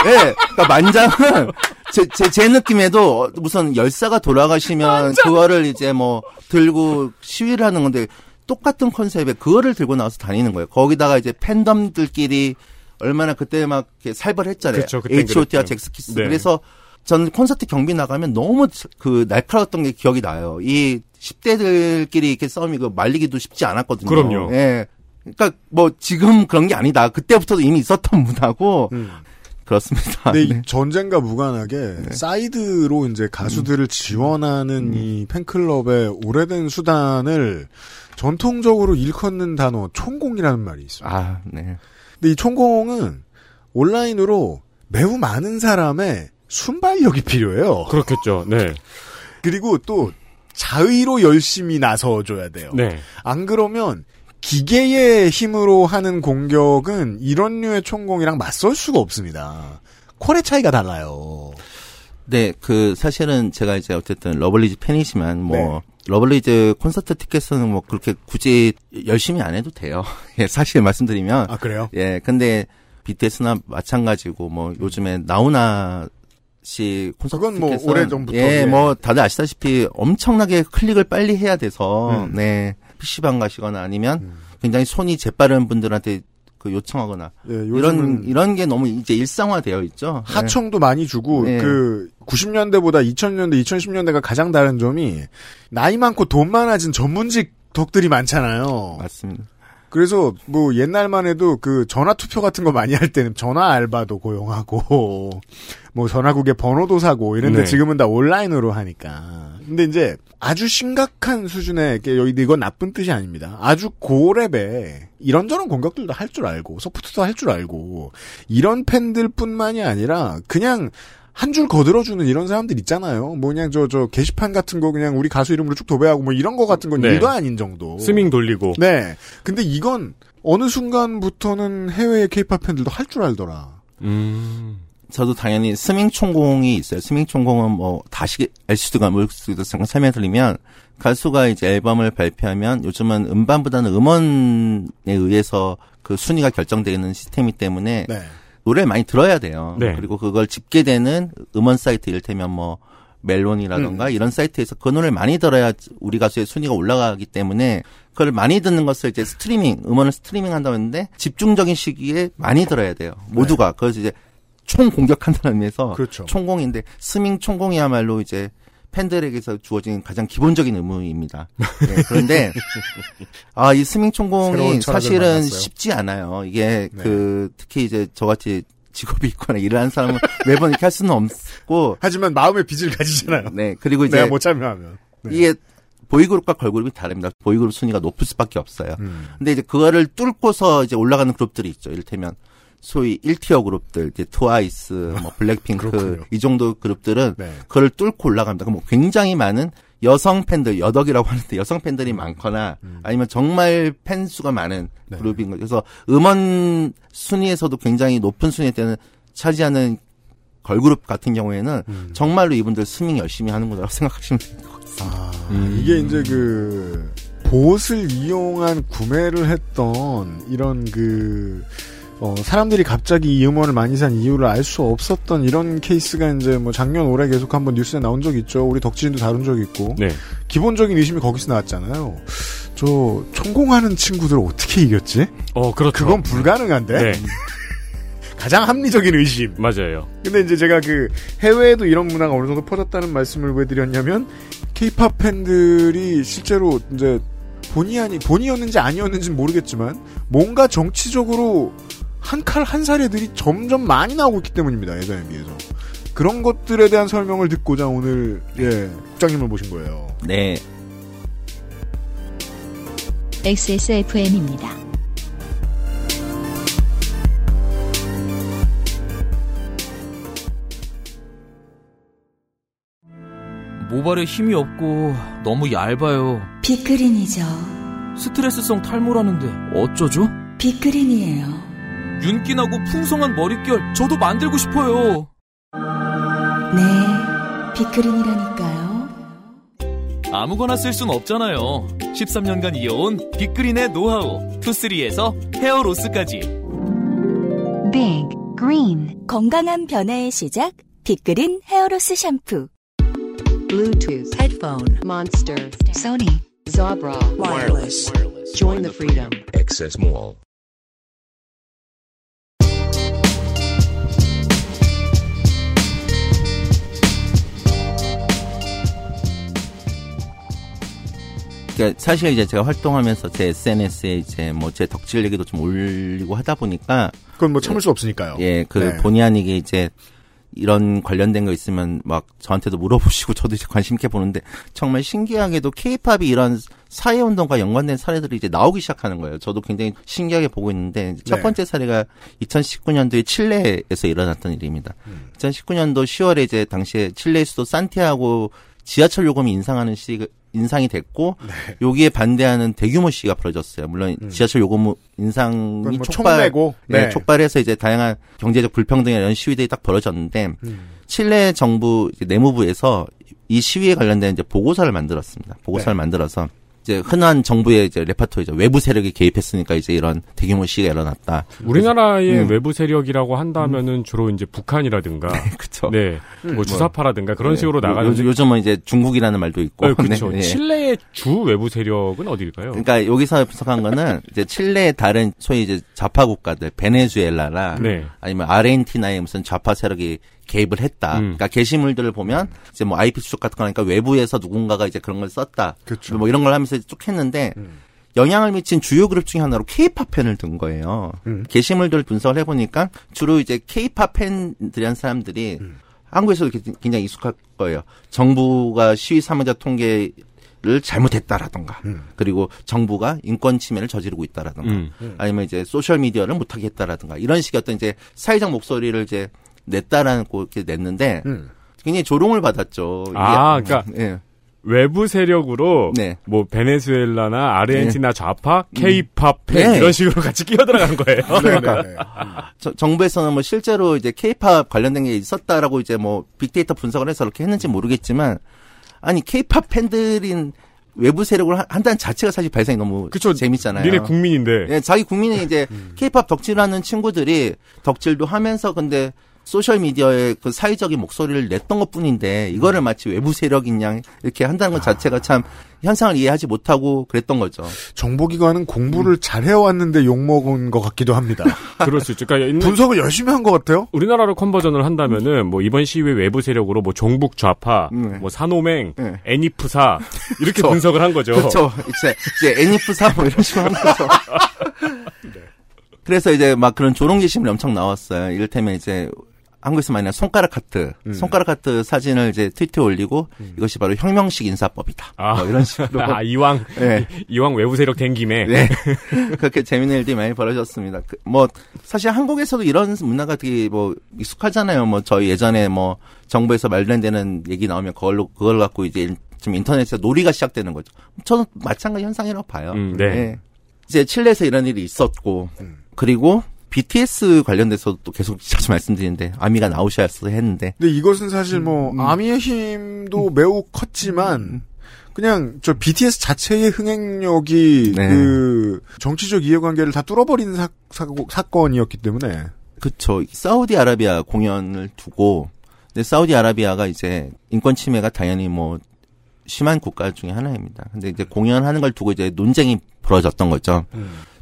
예, 그러니까 만장은 제, 제, 제 느낌에도 무슨 열사가 돌아가시면 그거를 이제 뭐 들고 시위를 하는 건데 똑같은 컨셉에 그거를 들고 나와서 다니는 거예요. 거기다가 이제 팬덤들끼리 얼마나 그때 막 이렇게 살벌했잖아요. 그쵸, 그땐 H.O.T와. 잭스키스. 네. 그래서 저는 콘서트 경비 나가면 너무 그 날카로웠던 게 기억이 나요. 이 10대들끼리 이렇게 싸움이 그 말리기도 쉽지 않았거든요. 그럼요. 예. 그러니까 뭐 지금 그런 게 아니다. 그때부터도 이미 있었던 문화고 그렇습니다. 근데 이 네. 전쟁과 무관하게 사이드로 이제 가수들을 지원하는 이 팬클럽의 오래된 수단을 전통적으로 일컫는 단어 총공이라는 말이 있어요. 아, 네. 근데 이 총공은 온라인으로 매우 많은 사람의 순발력이 필요해요. 그렇겠죠. 네. 그리고 또 자의로 열심히 나서줘야 돼요. 네. 안 그러면 기계의 힘으로 하는 공격은 이런 류의 총공이랑 맞설 수가 없습니다. 퀄의 차이가 달라요. 네, 그 사실은 제가 이제 어쨌든 러블리즈 팬이지만 뭐 네. 러블리즈 콘서트 티켓은 뭐 그렇게 굳이 열심히 안 해도 돼요. 예, 사실 말씀드리면 아 그래요? 예, 근데 BTS나 마찬가지고 뭐 요즘에 나훈아 씨 콘서트 그건 뭐 티켓은 오래 전부터, 예, 예. 뭐 다들 아시다시피 엄청나게 클릭을 빨리 해야 돼서 음. 네 PC방 가시거나 아니면 굉장히 손이 재빠른 분들한테 그 요청하거나 예, 이런 이런 게 너무 이제 일상화되어 있죠. 네. 하청도 많이 주고 네. 그 90년대보다 2000년대, 2010년대가 가장 다른 점이 나이 많고 돈 많아진 전문직 덕들이 많잖아요. 맞습니다. 그래서 뭐 옛날만 해도 그 전화 투표 같은 거 많이 할 때는 전화 알바도 고용하고 뭐 전화국에 번호도 사고 이런데 네. 지금은 다 온라인으로 하니까. 근데 이제 아주 심각한 수준의 이건 나쁜 뜻이 아닙니다. 아주 고렙의 이런저런 공격들도 할 줄 알고 소프트도 할 줄 알고 이런 팬들뿐만이 아니라 그냥 한줄 거들어주는 이런 사람들 있잖아요. 뭐 그냥 저 저 게시판 같은 거 그냥 우리 가수 이름으로 쭉 도배하고 뭐 이런 거 같은 건 네. 일도 아닌 정도. 스밍 돌리고. 네. 근데 이건 어느 순간부터는 해외의 케이팝 팬들도 할 줄 알더라. 음. 저도 당연히 스밍 총공이 있어요. 스밍 총공은 뭐 다시 알 수도 모를 수도 잠깐 설명드리면 가수가 이제 앨범을 발표하면 요즘은 음반보다는 음원에 의해서 그 순위가 결정되는 시스템이기 때문에 네. 노래를 많이 들어야 돼요. 네. 그리고 그걸 집계되는 음원 사이트 이를테면 뭐 멜론이라던가 이런 사이트에서 그 노래를 많이 들어야 우리 가수의 순위가 올라가기 때문에 그걸 많이 듣는 것을 이제 스트리밍 음원을 스트리밍 한다고 했는데 집중적인 시기에 많이 들어야 돼요. 모두가 그래서 이제 총 공격한다는 의미에서 그렇죠. 총공인데 스밍 총공이야말로 이제 팬들에게서 주어진 가장 기본적인 의무입니다. 네, 그런데 아 이 스밍 총공이 사실은 만났어요. 쉽지 않아요. 이게 네. 그 특히 이제 저같이 직업이 있거나 일하는 사람은 매번 이렇게 할 수는 없고 하지만 마음의 빚을 가지잖아요. 네 그리고 이제 내가 못 참여하면. 네. 이게 보이그룹과 걸그룹이 다릅니다. 보이그룹 순위가 높을 수밖에 없어요. 음. 근데 이제 그거를 뚫고서 이제 올라가는 그룹들이 있죠. 이를테면 소위 1tier 그룹들, 이제 트와이스, 뭐 블랙핑크 그렇군요. 이 정도 그룹들은 네. 그걸 뚫고 올라갑니다. 그럼 뭐 굉장히 많은 여성 팬들, 여덕이라고 하는데 여성 팬들이 많거나 아니면 정말 팬 수가 많은 음. 네. 그룹인 거죠. 그래서 음원 순위에서도 굉장히 높은 순위에 때는 차지하는 걸그룹 같은 경우에는 음. 정말로 이분들 스밍 열심히 하는 거라고 생각하시면 돼요. 아, 음. 이게 이제 그 봇을 이용한 구매를 했던 이런 그 어, 사람들이 갑자기 이 음원을 많이 산 이유를 알 수 없었던 이런 케이스가 이제 뭐 작년 올해 계속 한번 뉴스에 나온 적 있죠. 우리 덕진도 다룬 적 있고. 네. 기본적인 의심이 거기서 나왔잖아요. 저 총공하는 친구들 어떻게 이겼지? 어, 그렇죠. 그건 불가능한데. 네. 가장 합리적인 의심. 맞아요. 근데 이제 제가 그 해외에도 이런 문화가 어느 정도 퍼졌다는 말씀을 왜 드렸냐면 케이팝 팬들이 실제로 이제 본의 아니 본이었는지 아니었는지는 모르겠지만 뭔가 정치적으로 한 칼 한 살 애들이 점점 많이 나오고 있기 때문입니다 예전에 비해서 그런 것들에 대한 설명을 듣고자 오늘 예 국장님을 모신 거예요. 네. XSFM입니다. 모발에 힘이 없고 너무 얇아요. 빅그린이죠. 스트레스성 탈모라는데 어쩌죠? 빅그린이에요. 윤기나고 풍성한 머릿결 저도 만들고 싶어요. 네, 빅그린이라니까요. 아무거나 쓸 순 없잖아요. 13년간 이어온 빅그린의 노하우 투쓰리에서 헤어로스까지 Big Green 건강한 변화의 시작 빅그린 헤어로스 샴푸 Bluetooth, headphone, Monster, Sony, Zabra, wireless. Join the freedom. Access Mall. 그러니까 사실 이제 제가 활동하면서 제 SNS에 이제 뭐 제 덕질 얘기도 좀 올리고 하다 보니까 그건 뭐 참을 수 없으니까요. 예, 그 네. 본의 아니게 이제 이런 관련된 거 있으면 막 저한테도 물어보시고 저도 이제 관심 있게 보는데 정말 신기하게도 케이팝이 이런 사회 운동과 연관된 사례들이 이제 나오기 시작하는 거예요. 저도 굉장히 신기하게 보고 있는데 첫 네. 번째 사례가 2019년도에 칠레에서 일어났던 일입니다. 2019년도 10월에 이제 당시에 칠레 수도 산티아고 지하철 요금이 인상하는 시 인상이 됐고 여기에 반대하는 대규모 시위가 벌어졌어요. 물론 지하철 요금 인상이 뭐 촉발 촉매고, 네, 네. 촉발해서 이제 다양한 경제적 불평등이나 이런 시위들이 딱 벌어졌는데 칠레 정부 내무부에서 이 시위에 관련된 이제 보고서를 만들었습니다. 보고서를 네. 만들어서 이제 흔한 정부의 이제 레파토리죠. 외부 세력이 개입했으니까 이제 이런 대규모 시위가 일어났다. 우리나라의 음. 외부 세력이라고 한다면은 주로 이제 북한이라든가, 그쵸. 네, 뭐 주사파라든가 그런 네. 식으로 요- 나가는. 요즘, 요즘은 이제 중국이라는 말도 있고. 네, 그렇죠. 네, 네. 칠레의 주 외부 세력은 어디일까요? 그러니까 여기서 분석한 거는 이제 칠레의 다른 소위 이제 좌파 국가들 베네수엘라나 네. 아니면 아르헨티나의 무슨 좌파 세력이 개입을 했다. 음. 그러니까 게시물들을 보면 이제 뭐 IP 수첩 같은 거니까 외부에서 누군가가 이제 그런 걸 썼다. 그렇죠. 뭐 이런 걸 하면서 쭉 했는데 영향을 미친 주요 그룹 중에 하나로 케이팝 팬을 든 거예요. 음. 게시물들을 분석을 해보니까 주로 이제 케이팝 팬들이란 사람들이 한국에서도 이렇게 굉장히 익숙할 거예요. 정부가 시위 사망자 통계 를 잘못했다라던가, 그리고 정부가 인권 침해를 저지르고 있다라던가, 음. 아니면 이제 소셜 미디어를 못하게 했다라든가 이런 식의 어떤 이제 사회적 목소리를 이제 냈다라는 거 이렇게 냈는데 음. 굉장히 조롱을 받았죠. 이게- 아, 그러니까 예. 외부 세력으로 네. 뭐 베네수엘라나 아르헨티나 좌파, 케이팝 팬 네. 이런 식으로 같이 끼어 들어간 거예요. 네, 네. 저- 정부에서는 뭐 실제로 이제 케이팝 관련된 게 있었다라고 이제 뭐 빅데이터 분석을 해서 그렇게 했는지 모르겠지만 아니 케이팝 팬들인 외부 세력을 한- 한다는 자체가 사실 발상이 너무 그쵸. 재밌잖아요. 니네 국민인데. 예, 자기 국민이 이제 케이팝 덕질하는 친구들이 덕질도 하면서 근데 소셜 미디어에 그 사회적인 목소리를 냈던 것 뿐인데 이거를 마치 외부 세력인 양 이렇게 한다는 것 자체가 참 현상을 이해하지 못하고 그랬던 거죠. 정보기관은 공부를 잘 해왔는데 욕먹은 것 같기도 합니다. 그럴 수 있죠. 그러니까 분석을 열심히 한 것 같아요. 우리나라로 컨버전을 한다면은 뭐 이번 시위의 외부 세력으로 뭐 종북 좌파, 네. 뭐 산호맹, 네. 애니프사 이렇게 그쵸. 분석을 한 거죠. 그렇죠. 이제 이제 애니프사 뭐 이런 식으로 하는 거죠. 그래서 이제 막 그런 조롱 게시물이 엄청 나왔어요. 이를테면 이제 한국에서 많이 손가락 하트, 음. 손가락 하트 사진을 이제 트위터에 올리고 이것이 바로 혁명식 인사법이다. 아. 뭐 이런 식으로. 아, 이왕 네. 이왕 외부 세력 된 김에 네. 그렇게 재밌는 일들이 많이 벌어졌습니다. 그, 뭐, 사실 한국에서도 이런 문화가 되게 뭐, 익숙하잖아요. 뭐, 저희 예전에 뭐, 정부에서 말도 얘기 나오면 그걸로, 그걸 갖고 이제 좀 인터넷에서 놀이가 시작되는 거죠. 저는 마찬가지 현상이라고 봐요. 음, 네. 이제 칠레에서 이런 일이 있었고, 그리고 BTS 관련돼서도 또 계속 자주 말씀드리는데, 아미가 나오셔야 했는데, 근데 이것은 사실 뭐 음. 아미의 힘도 매우 컸지만 그냥 저 BTS 자체의 흥행력이 네. 그 정치적 이해관계를 다 뚫어버리는 사, 사고, 사건이었기 때문에 그쵸. 사우디아라비아 공연을 두고, 근데 사우디아라비아가 이제 인권 침해가 당연히 뭐 심한 국가 중에 하나입니다. 근데 이제 공연하는 걸 두고 이제 논쟁이 벌어졌던 거죠.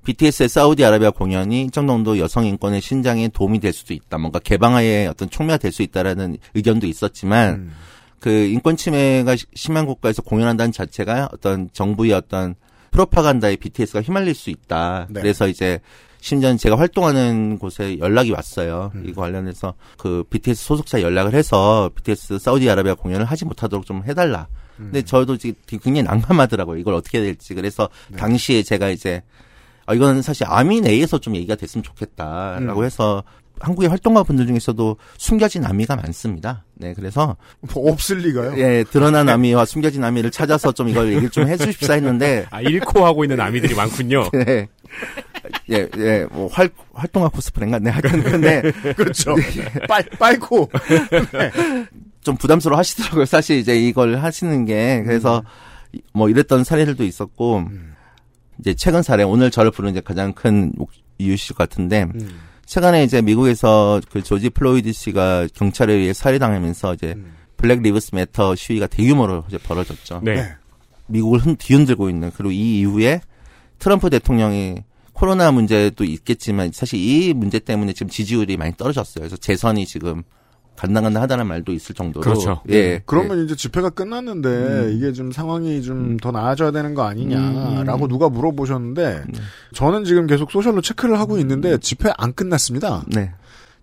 BTS의 사우디아라비아 공연이 일정 정도 여성 인권의 신장에 도움이 될 수도 있다. 뭔가 개방화의 어떤 촉매가 될 수 있다라는 의견도 있었지만 그 인권 침해가 시- 심한 국가에서 공연한다는 자체가 어떤 정부의 어떤 프로파간다에 BTS가 휘말릴 수 있다. 네. 그래서 이제 심지어 제가 활동하는 곳에 연락이 왔어요. 이거 관련해서 그 BTS 소속사 연락을 해서 BTS 사우디아라비아 공연을 하지 못하도록 좀 해달라. 근데 저도 지금 굉장히 난감하더라고요. 이걸 어떻게 해야 될지. 그래서 당시에 제가 이제 아, 이건 사실 아미 내에서 좀 얘기가 됐으면 좋겠다라고 음. 해서 한국의 활동가 분들 중에서도 숨겨진 아미가 많습니다. 네, 그래서 뭐 없을 리가요. 예, 드러난 아미와 숨겨진 아미를 찾아서 좀 이걸 얘기를 좀 해주십사 했는데 아, 잃고 하고 있는 아미들이 많군요. 네. 예, 예, 뭐, 활, 활동가 코스프레인가? 네, 하여튼, 근데. 그렇죠. 빨, 빨고. 좀 부담스러워 하시더라고요. 사실 이제 이걸 하시는 게. 그래서, 뭐, 이랬던 사례들도 있었고, 이제 최근 사례, 오늘 저를 부른 이제 가장 큰 목- 이유실 것 같은데, 최근에 이제 미국에서 그 조지 플로이드 씨가 경찰에 의해 살해당하면서 이제 Black Lives Matter 시위가 대규모로 이제 벌어졌죠. 네. 미국을 흔, 뒤흔들고 있는 그리고 이 이후에 트럼프 대통령이 코로나 문제도 있겠지만 사실 이 문제 때문에 지금 지지율이 많이 떨어졌어요. 그래서 재선이 지금 간당간당하다는 말도 있을 정도로 그렇죠. 예. 그러면 이제 집회가 끝났는데 음. 이게 좀 상황이 좀더 나아져야 되는 거 아니냐라고 음. 누가 물어보셨는데 저는 지금 계속 social로 체크를 하고 있는데 집회 안 끝났습니다. 네.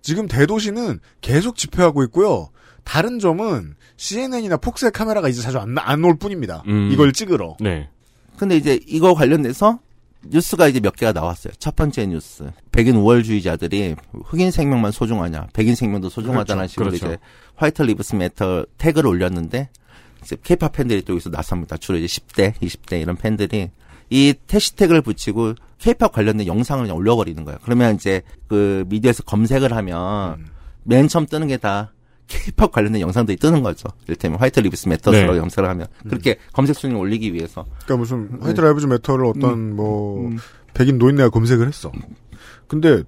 지금 대도시는 계속 집회하고 있고요. 다른 점은 CNN이나 폭스의 카메라가 이제 자주 안 올 뿐입니다. 음. 이걸 찍으러. 네. 근데 이제 이거 관련돼서 뉴스가 이제 몇 개가 나왔어요. 첫 번째 뉴스. 백인 우월주의자들이 흑인 생명만 소중하냐, 백인 생명도 소중하다는 그렇죠. 식으로 그렇죠. 이제 White Lives Matter 태그를 올렸는데 이제 케이팝 팬들이 또 여기서 나섭니다. 주로 이제 10대, 20대 이런 팬들이 이 해시태그를 붙이고 케이팝 관련된 영상을 그냥 올려버리는 거예요. 그러면 이제 그 미디어에서 검색을 하면 맨 처음 뜨는 게 다 케이팝 관련된 영상들이 뜨는 거죠. 이를테면 White Lives Matters라고 네. 검색을 하면 그렇게 검색 순위를 올리기 위해서 그러니까 무슨 White Lives Matter를 어떤 음. 뭐 음. 백인 노인 네가 검색을 했어. 근데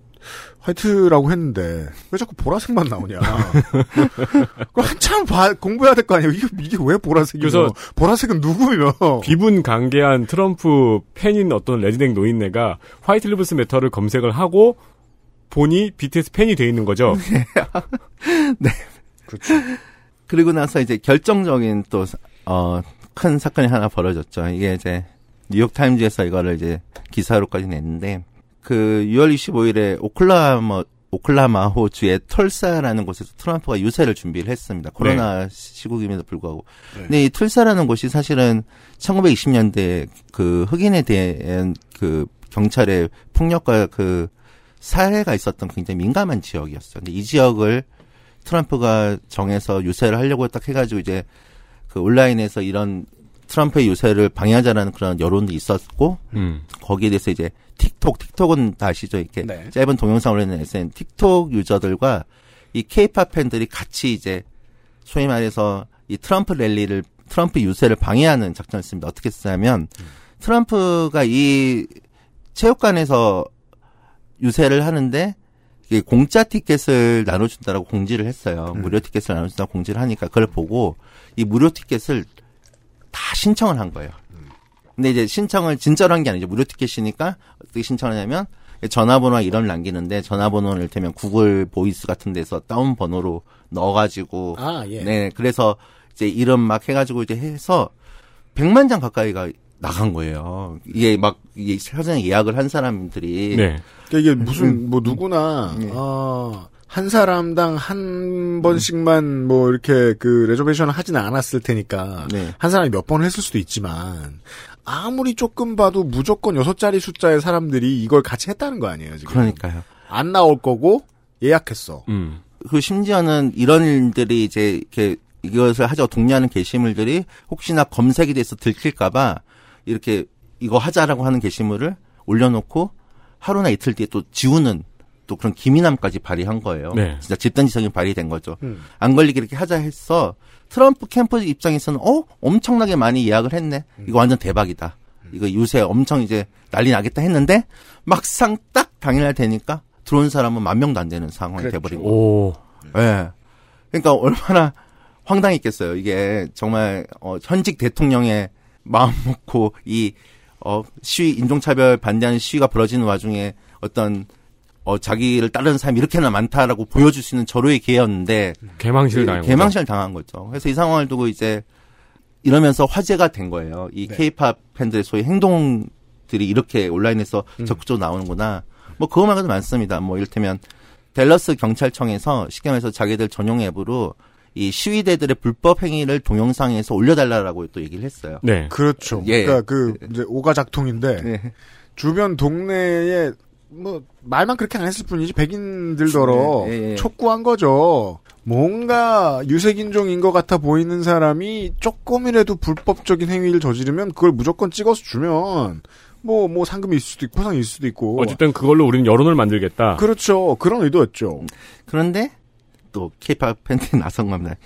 white라고 했는데 왜 자꾸 보라색만 나오냐? 그럼 한참 봐- 공부해야 될 거 아니에요? 이게 이게 왜 보라색이며? 그래서 보라색은 누구며? 비분 강개한 트럼프 팬인 어떤 redneck 노인네가 White Lives Matter를 검색을 하고 보니 BTS 팬이 돼 있는 거죠. 네. 그렇죠. 그리고 나서 이제 결정적인 또, 어, 큰 사건이 하나 벌어졌죠. 이게 이제 뉴욕타임즈에서 이거를 이제 기사로까지 냈는데, 그 6월 25일에 오클라마, 오클라마호 주의 털사라는 곳에서 트럼프가 유세를 준비를 했습니다. 코로나 시국임에도 불구하고. 네. 근데 이 털사라는 곳이 사실은 1920년대 그 흑인에 대한 그 경찰의 폭력과 그 사례가 있었던 굉장히 민감한 지역이었어요. 근데 이 지역을 트럼프가 정해서 유세를 하려고 딱 해가지고 이제 그 온라인에서 이런 트럼프의 유세를 방해하자라는 그런 여론도 있었고 음. 거기에 대해서 이제 틱톡, 틱톡은 다 아시죠? 이렇게 네. 짧은 동영상 올리는 SN 틱톡 유저들과 이 케이팝 팬들이 같이 이제 소위 말해서 이 트럼프 랠리를 트럼프 유세를 방해하는 작전을 씁니다. 어떻게 쓰냐면 트럼프가 이 체육관에서 유세를 하는데 공짜 티켓을 나눠준다라고 공지를 했어요. 무료 티켓을 나눠준다고 공지를 하니까 그걸 보고 이 무료 티켓을 다 신청을 한 거예요. 근데 이제 신청을 진짜로 한 게 아니죠. 무료 티켓이니까 어떻게 신청을 하냐면 전화번호와 이름을 남기는데 전화번호를 이를테면 구글 보이스 같은 데서 다운 번호로 넣어가지고 아, 예. 네 그래서 이제 이름 막 해가지고 이제 해서 100만 장 가까이가 나간 거예요. 이게 막 이게 사전에 예약을 한 사람들이 네. 그러니까 이게 무슨 뭐 누구나 어, 한 사람당 한 번씩만 뭐 이렇게 그 레저베이션을 하지는 않았을 테니까 네. 한 사람이 몇번 했을 수도 있지만 아무리 조금 봐도 무조건 여섯 자리 숫자의 사람들이 이걸 같이 했다는 거 아니에요 지금? 그러니까요. 안 나올 거고 예약했어. 음. 그 심지어는 이런 일들이 이제 이렇게 이것을 하자고 독려하는 게시물들이 혹시나 검색이 돼서 들킬까봐 이렇게 이거 하자라고 하는 게시물을 올려놓고 하루나 이틀 뒤에 또 지우는 또 그런 기민함까지 발휘한 거예요. 네. 진짜 집단지성이 발휘된 거죠. 음. 안 걸리게 이렇게 하자 했어. 트럼프 캠프 입장에서는 어 엄청나게 많이 예약을 했네. 이거 완전 대박이다. 이거 유세 엄청 이제 난리 나겠다 했는데 막상 딱 당일날 되니까 들어온 사람은 만 명도 안 되는 상황이 그랬죠. 돼버린 거. 오. 예. 그러니까 얼마나 황당했겠어요. 이게 정말 어, 현직 대통령의 마음 먹고 이 어, 시위 인종차별 반대하는 시위가 벌어지는 와중에 어떤 어, 자기를 따르는 사람이 이렇게나 많다라고 보여줄 수 있는 절호의 기회였는데 개망실 당한 거죠. 개망실 당한 거죠. 그래서 이 상황을 두고 이제 이러면서 화제가 된 거예요. 이 네. 케이팝 팬들의 소위 행동들이 이렇게 온라인에서 음. 적극적으로 나오는구나. 뭐 그거 말고도 많습니다. 뭐 이를테면 댈러스 경찰청에서 시경에서 자기들 전용 앱으로 이 시위대들의 불법 행위를 동영상에서 올려달라고 또 얘기를 했어요. 네. 그렇죠. 예. 그러니까 그 이제 오가 작통인데 네. 주변 동네에 뭐 말만 그렇게 안 했을 뿐이지 백인들더러 네, 예, 예. 촉구한 거죠. 뭔가 유색인종인 것 같아 보이는 사람이 조금이라도 불법적인 행위를 저지르면 그걸 무조건 찍어서 주면 뭐 뭐 상금이 있을 수도 있고 포상이 있을 수도 있고 어쨌든 그걸로 우리는 여론을 만들겠다. 그렇죠 그런 의도였죠. 그런데 또 케이팝 팬들이 나선 겁니다.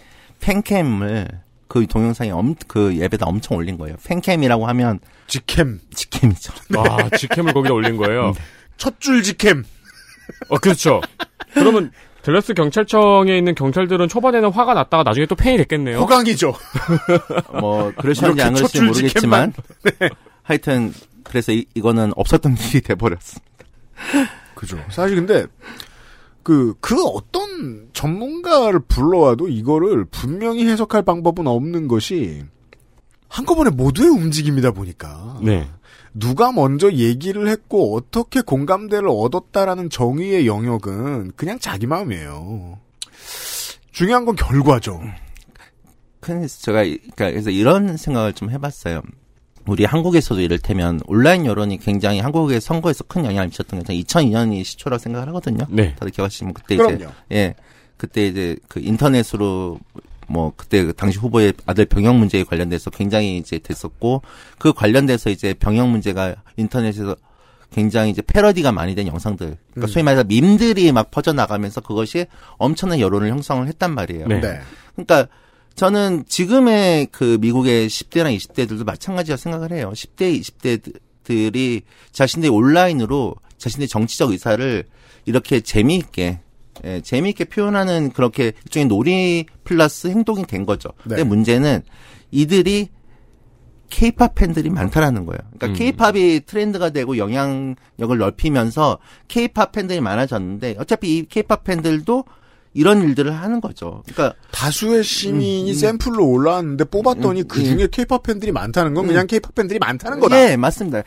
팬캠을 그 동영상에 엄, 그 앱에다 엄청 올린 거예요. 팬캠이라고 하면 직캠 직캠이죠. 아, 직캠을 거기다 올린 거예요. 첫줄 직캠. 어, 그렇죠. 그러면 델러스 경찰청에 있는 경찰들은 초반에는 화가 났다가 나중에 또 팬이 됐겠네요. 호강이죠. 뭐 그러시는지 안첫 모르겠지만 하여튼 그래서 이, 이거는 없었던 일이 돼버렸습니다. 그죠. 사실 근데 그, 그 어떤 전문가를 불러와도 이거를 분명히 해석할 방법은 없는 것이 한꺼번에 모두의 움직임이다 보니까. 네. 누가 먼저 얘기를 했고 어떻게 공감대를 얻었다라는 정의의 영역은 그냥 자기 마음이에요. 중요한 건 결과죠. 그래서 제가 그러니까 그래서 이런 생각을 좀 해봤어요. 우리 한국에서도 이를테면 온라인 여론이 굉장히 한국의 선거에서 큰 영향을 미쳤던 게 2002년이 시초라고 생각을 하거든요. 네. 다들 기억하시면 그때 그럼요. 이제 예 그때 이제 그 인터넷으로 뭐 그때 그 당시 후보의 아들 병역 문제에 관련돼서 굉장히 이제 됐었고 그 관련돼서 이제 병역 문제가 인터넷에서 굉장히 이제 패러디가 많이 된 영상들 그러니까 음. 소위 말해서 밈들이 막 퍼져 나가면서 그것이 엄청난 여론을 형성을 했단 말이에요. 네. 네. 그러니까 저는 지금의 그 미국의 10대랑 20대들도 마찬가지라 생각을 해요. 10대, 20대들이 자신들이 온라인으로 자신들의 정치적 의사를 이렇게 재미있게 예, 재미있게 표현하는 그렇게 일종의 놀이 플러스 행동이 된 거죠. 네. 근데 문제는 이들이 케이팝 팬들이 많다라는 거예요. 그러니까 음. 케이팝이 트렌드가 되고 영향력을 넓히면서 케이팝 팬들이 많아졌는데 어차피 이 케이팝 팬들도 이런 일들을 하는 거죠. 그러니까 다수의 시민이 음, 음. 샘플로 올라왔는데 뽑았더니 음, 그 중에 예. 케이팝 팬들이 많다는 건 음. 그냥 케이팝 팬들이 많다는 거다. 예, 맞습니다.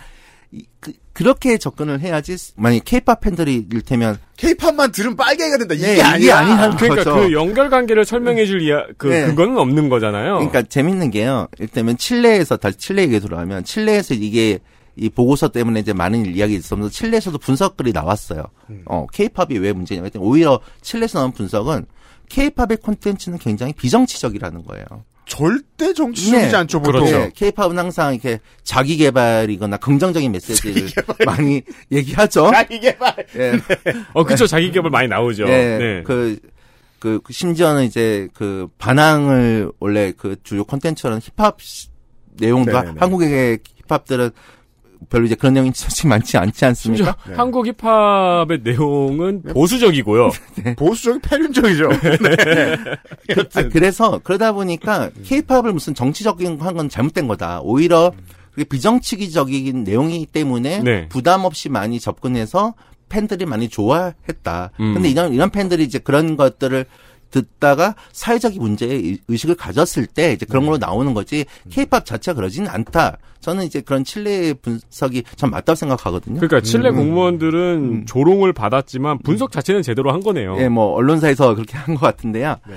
이- 그, 그렇게 접근을 해야지 만약 케이팝 팬들이 일테면 케이팝만 들으면 빨개가 된다. 이게 예, 아니야. 이게 아니라는 그러니까 거죠. 그 연결 관계를 설명해 줄 이야 그 네. 그거는 없는 거잖아요. 그러니까 재밌는 게요. 일테면 칠레에서 다시 칠레 얘기 돌아가면 칠레에서 이게 이 보고서 때문에 이제 많은 이야기 있었면서 칠레에서도 분석글이 나왔어요. 음. 어, 케이팝이 왜 문제냐 했더니 오히려 칠레에서 나온 분석은 케이팝의 콘텐츠는 굉장히 비정치적이라는 거예요. 절대 정치적이지 네. 않죠, 보통. 그렇죠. 케이팝은 항상 이렇게 자기 개발이거나 긍정적인 메시지를 많이 얘기하죠. 자기 개발. 예. 어, 그쵸. 자기 개발 많이 나오죠. 예, 네. 그, 그, 그 심지어는 이제 그 반항을 원래 그 주요 콘텐츠는 힙합 시- 내용도 네네네. 한국의 힙합들은 별로 이제 그런 내용이 솔직히 많지 않지 않습니까? 네. 한국 힙합의 내용은 보수적이고요. 보수적인 패륜적이죠. 아, 그래서 그러다 보니까 케이팝을 무슨 정치적인 한 건 잘못된 거다. 오히려 그게 비정치적인 내용이기 때문에 네. 부담 없이 많이 접근해서 팬들이 많이 좋아했다. 음. 근데 이런 이런 팬들이 이제 그런 것들을 듣다가 사회적인 문제에 의- 의식을 가졌을 때 이제 그런 걸로 나오는 거지 케이팝 자체가 그러지는 않다. 저는 이제 그런 칠레의 분석이 전 맞다고 생각하거든요. 그러니까 칠레 음. 공무원들은 음. 조롱을 받았지만 분석 자체는 제대로 한 거네요. 예, 뭐 언론사에서 그렇게 한 것 같은데요. 네.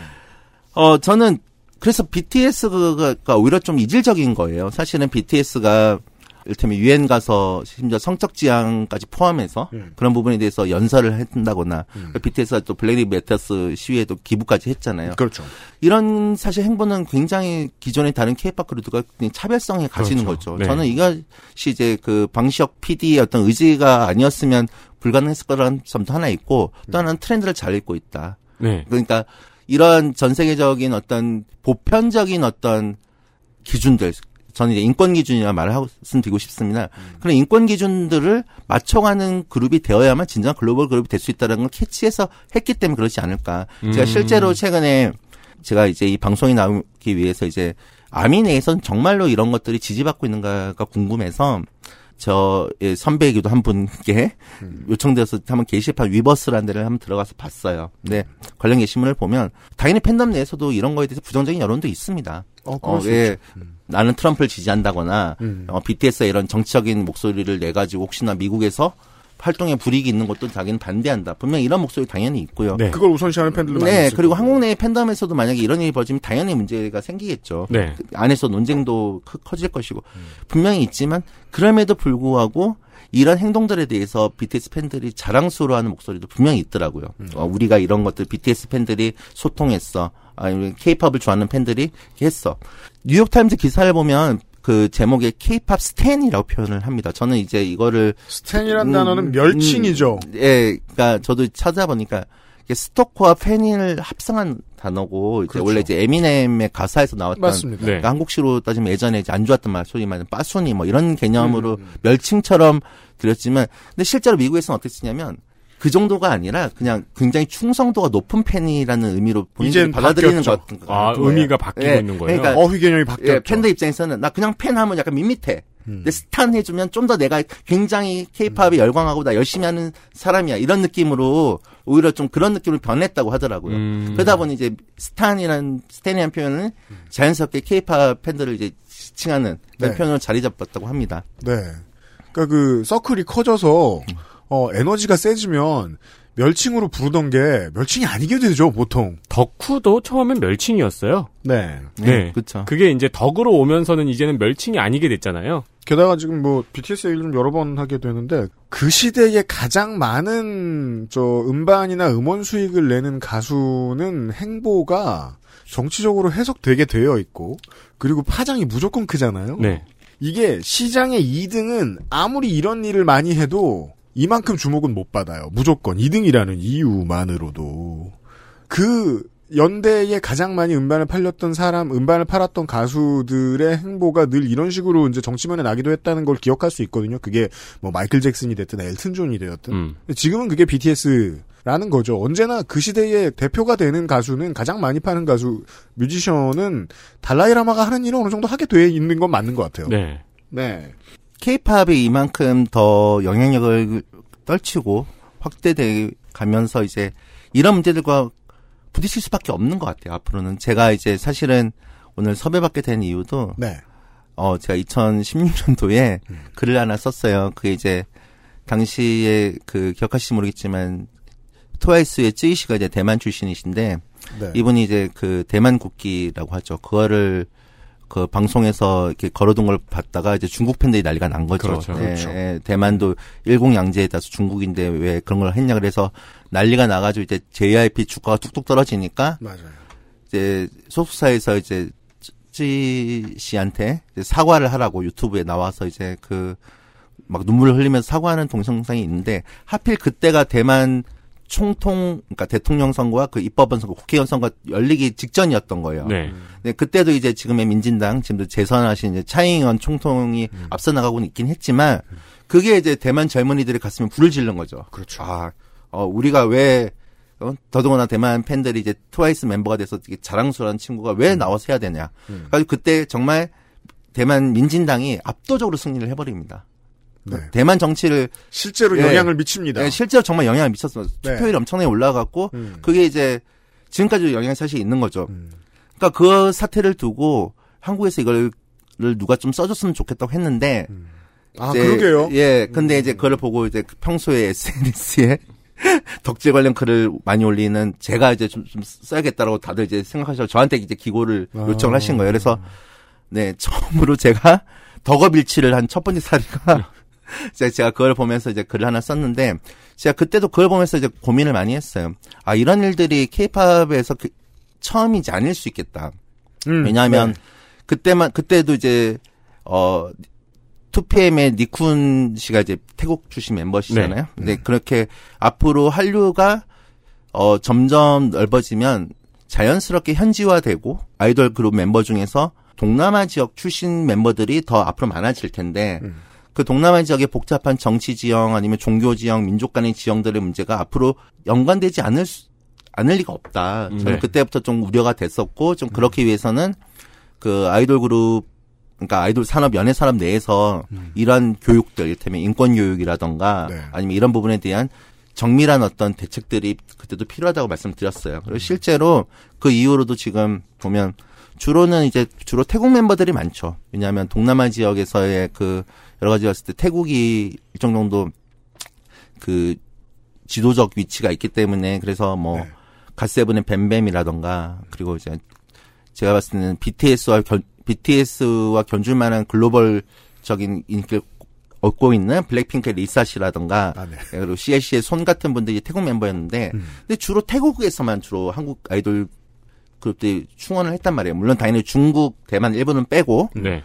어, 저는 그래서 BTS가 오히려 좀 이질적인 거예요. 사실은 BTS가 이를테면 유엔 가서 심지어 성적 지향까지 포함해서 음. 그런 부분에 대해서 연설을 한다거나 음. BTS가 또 블랙리 메터스 시위에도 기부까지 했잖아요. 그렇죠. 이런 사실 행보는 굉장히 기존의 다른 케이팝 그룹들과 차별성에 가지는 그렇죠. 거죠. 네. 저는 이것이 이제 그 방시혁 PD의 어떤 의지가 아니었으면 불가능했을 거라는 점도 하나 있고 또 하나는 트렌드를 잘 읽고 있다. 네. 그러니까 이런 전 세계적인 어떤 보편적인 어떤 기준들 저는 이제 인권 기준이라 말을 하고 드리고 싶습니다. 그런 인권 기준들을 맞춰가는 그룹이 되어야만 진정한 글로벌 그룹이 될 수 있다는 걸 캐치해서 했기 때문에 그렇지 않을까. 제가 음. 실제로 최근에 제가 이제 이 방송에 나오기 위해서 이제 아미 내에서는 정말로 이런 것들이 지지받고 있는가가 궁금해서 저의 선배이기도 한 분께 요청돼서 한번 게시판 위버스라는 데를 한번 들어가서 봤어요. 근데 관련 게시물을 보면 당연히 팬덤 내에서도 이런 거에 대해서 부정적인 여론도 있습니다. 어, 수 예, 있죠. 나는 트럼프를 지지한다거나 음. 어, BTS의 이런 정치적인 목소리를 내 가지고 혹시나 미국에서 활동에 불이익이 있는 것도 자기는 반대한다. 분명 히 이런 목소리 당연히 있고요. 네. 그걸 우선시하는 팬들도 많이 네, 그리고. 한국 내 팬덤에서도 만약에 이런 일이 벌어지면 당연히 문제가 생기겠죠. 네. 그 안에서 논쟁도 크- 커질 것이고 분명히 있지만 그럼에도 불구하고 이런 행동들에 대해서 BTS 팬들이 자랑스러워하는 목소리도 분명히 있더라고요. 어, 우리가 이런 것들 BTS 팬들이 소통했어. 아니면 K-팝을 좋아하는 팬들이 했어. 뉴욕 타임즈 기사를 보면 그 제목에 K-pop stan이라고 표현을 합니다. 저는 이제 이거를 stan이란 음, 단어는 멸칭이죠. 음, 예, 그러니까 저도 찾아보니까 스토커와 팬을 합성한 단어고 이제 그렇죠. 원래 이제 에미넴의 가사에서 나왔던 맞습니다. 네. 그러니까 한국식으로 따지면 예전에 이제 안 좋았던 말, 소위 말하는 빠순이 뭐 이런 개념으로 음. 멸칭처럼 들었지만, 근데 실제로 미국에서는 어떻게 쓰냐면 그 정도가 아니라 그냥 굉장히 충성도가 높은 팬이라는 의미로 본인들이 받아들이는. 것 같은 아, 거예요. 의미가 바뀌고 예, 있는 거예요. 그러니까 어휘 개념이 바뀌었죠. 예, 팬들 입장에서는 나 그냥 팬 하면 약간 밋밋해. 음. 근데 stan 해주면 좀 더 내가 굉장히 케이팝에 열광하고 나 열심히 하는 사람이야. 이런 느낌으로 오히려 좀 그런 느낌으로 변했다고 하더라고요. 음. 그러다 보니 이제 stan이란 stan이라는 표현은 자연스럽게 케이팝 팬들을 이제 지칭하는 그런 네. 표현으로 자리 잡았다고 합니다. 네. 그러니까 그 서클이 커져서 어 에너지가 세지면 멸칭으로 부르던 게 멸칭이 아니게 되죠 보통. 덕후도 처음엔 멸칭이었어요. 네. 네. 그렇죠. 그게 이제 덕으로 오면서는 이제는 멸칭이 아니게 됐잖아요. 게다가 지금 뭐 BTS 얘기를 좀 여러 번 하게 되는데 그 시대에 가장 많은 저 음반이나 음원 수익을 내는 가수는 행보가 정치적으로 해석되게 되어 있고 그리고 파장이 무조건 크잖아요. 네. 이게 시장의 2등은 아무리 이런 일을 많이 해도 이만큼 주목은 못 받아요. 무조건 2등이라는 이유만으로도 그 연대에 가장 많이 음반을 팔렸던 사람, 음반을 팔았던 가수들의 행보가 늘 이런 식으로 이제 정치면에 나기도 했다는 걸 기억할 수 있거든요. 그게 뭐 마이클 잭슨이 됐든 엘튼 존이 되었든. 음. 근데 지금은 그게 BTS라는 거죠. 언제나 그 시대의 대표가 되는 가수는 가장 많이 파는 가수, 뮤지션은 달라이라마가 하는 일을 어느 정도 하게 돼 있는 건 맞는 것 같아요. 네. 네. 케이팝이 이만큼 더 영향력을 떨치고 확대돼 가면서 이제 이런 문제들과 부딪힐 수밖에 없는 것 같아요. 앞으로는 제가 이제 사실은 오늘 섭외받게 된 이유도 네. 어 제가 2016년도에 음. 글을 하나 썼어요. 그게 이제 당시에 그 기억하실지 모르겠지만 트와이스의 쯔이 씨가 이제 대만 출신이신데 네. 이분이 이제 그 대만 국기라고 하죠. 그거를 그 방송에서 이렇게 걸어둔 걸 봤다가 이제 중국 팬들이 난리가 난 거죠. 그렇죠. 예, 그렇죠. 예, 대만도 일공양제에 따라서 중국인데 왜 그런 걸 했냐 그래서 난리가 나가지고 이제 JYP 주가가 뚝뚝 떨어지니까 맞아요. 이제 소속사에서 이제 찌 씨한테 이제 사과를 하라고 유튜브에 나와서 이제 그 막 눈물을 흘리면서 사과하는 동영상이 있는데 하필 그때가 대만 총통 그러니까 대통령 선거와 그 입법원 선거 국회의원 선거 열리기 직전이었던 거예요. 네. 네, 그때도 이제 지금의 민진당 지금도 재선하신 이제 차잉원 총통이 음. 앞서 나가고는 있긴 했지만 그게 이제 대만 젊은이들의 가슴에 불을 지른 거죠. 그렇죠. 아, 어, 우리가 왜 어? 더더구나 대만 팬들이 이제 트와이스 멤버가 돼서 되게 자랑스러운 친구가 왜 나와서 해야 되냐. 음. 그래서 그때 정말 대만 민진당이 압도적으로 승리를 해버립니다. 네. 대만 정치를 실제로 예. 영향을 미칩니다. 예, 실제로 정말 영향을 미쳤어요. 네. 투표율이 엄청나게 올라갔고 음. 그게 이제 지금까지도 영향이 사실 있는 거죠. 음. 그러니까 그 사태를 두고 한국에서 이걸 를 누가 좀 써줬으면 좋겠다고 했는데 아, 이제- 그러게요. 음. 예, 근데 이제 그걸 보고 이제 그 평소에 SNS에 덕질 관련 글을 많이 올리는 제가 이제 좀, 좀 써야겠다라고 다들 이제 생각하셔서 저한테 이제 기고를 아. 요청을 하신 거예요. 그래서 네 처음으로 제가 덕업일치를 한 첫 번째 사례가 제가, 제가 그걸 보면서 이제 글을 하나 썼는데 제가 그때도 그걸 보면서 이제 고민을 많이 했어요. 아 이런 일들이 케이팝에서 그, 처음이지 아닐 수 있겠다. 음, 왜냐하면 네. 그때만 그때도 이제 어 2PM의 니쿤 씨가 이제 태국 출신 멤버시잖아요. 네. 근데 그렇게 앞으로 한류가 어 점점 넓어지면 자연스럽게 현지화되고 아이돌 그룹 멤버 중에서 동남아 지역 출신 멤버들이 더 앞으로 많아질 텐데 음. 그 동남아 지역의 복잡한 정치 지형 아니면 종교 지형, 민족 간의 지형들의 문제가 앞으로 연관되지 않을 수, 않을 리가 없다. 저는 네. 그때부터 좀 우려가 됐었고 좀 그렇기 위해서는 그 아이돌 그룹 그러니까 아이돌 산업 연예 산업 내에서 이런 교육들 이를테면 인권 교육이라던가 네. 아니면 이런 부분에 대한 정밀한 어떤 대책들이 그때도 필요하다고 말씀드렸어요. 그리고 실제로 그 이후로도 지금 보면 주로는 이제 주로 태국 멤버들이 많죠. 왜냐하면 동남아 지역에서의 그 여러 가지 봤을 때 태국이 일정 정도 그 지도적 위치가 있기 때문에 그래서 뭐 네. 갓세븐의 뱀뱀이라던가 그리고 이제 제가 봤을 때는 BTS와 견, BTS와 견줄 만한 글로벌적인 인기를 얻고 있는 블랙핑크의 리사 씨라던가 아, 네. 그리고 CLC의 손 같은 분들이 태국 멤버였는데 음. 근데 주로 태국에서만 주로 한국 아이돌 그룹들이 충원을 했단 말이에요. 물론 당연히 중국, 대만, 일본은 빼고 네.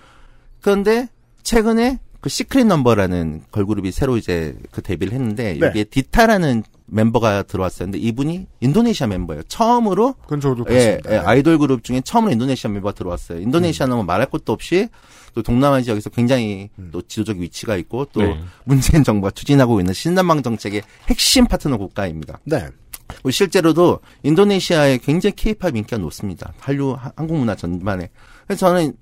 그런데 최근에 그 시크릿 넘버라는 걸그룹이 새로 이제 그 데뷔를 했는데 네. 여기에 디타라는 멤버가 들어왔어요. 근데 이분이 인도네시아 멤버예요. 처음으로 그건 저도 예, 봤습니다. 예, 아이돌 그룹 중에 처음으로 인도네시아 멤버가 들어왔어요. 인도네시아는 뭐 말할 것도 없이 또 동남아 지역에서 굉장히 음. 또 지도적 위치가 있고 또 네. 문재인 정부가 추진하고 있는 신남방 정책의 핵심 파트너 국가입니다. 네. 그리고 실제로도 인도네시아에 굉장히 케이팝 인기가 높습니다. 한류 하- 한국 문화 전반에. 그래서 저는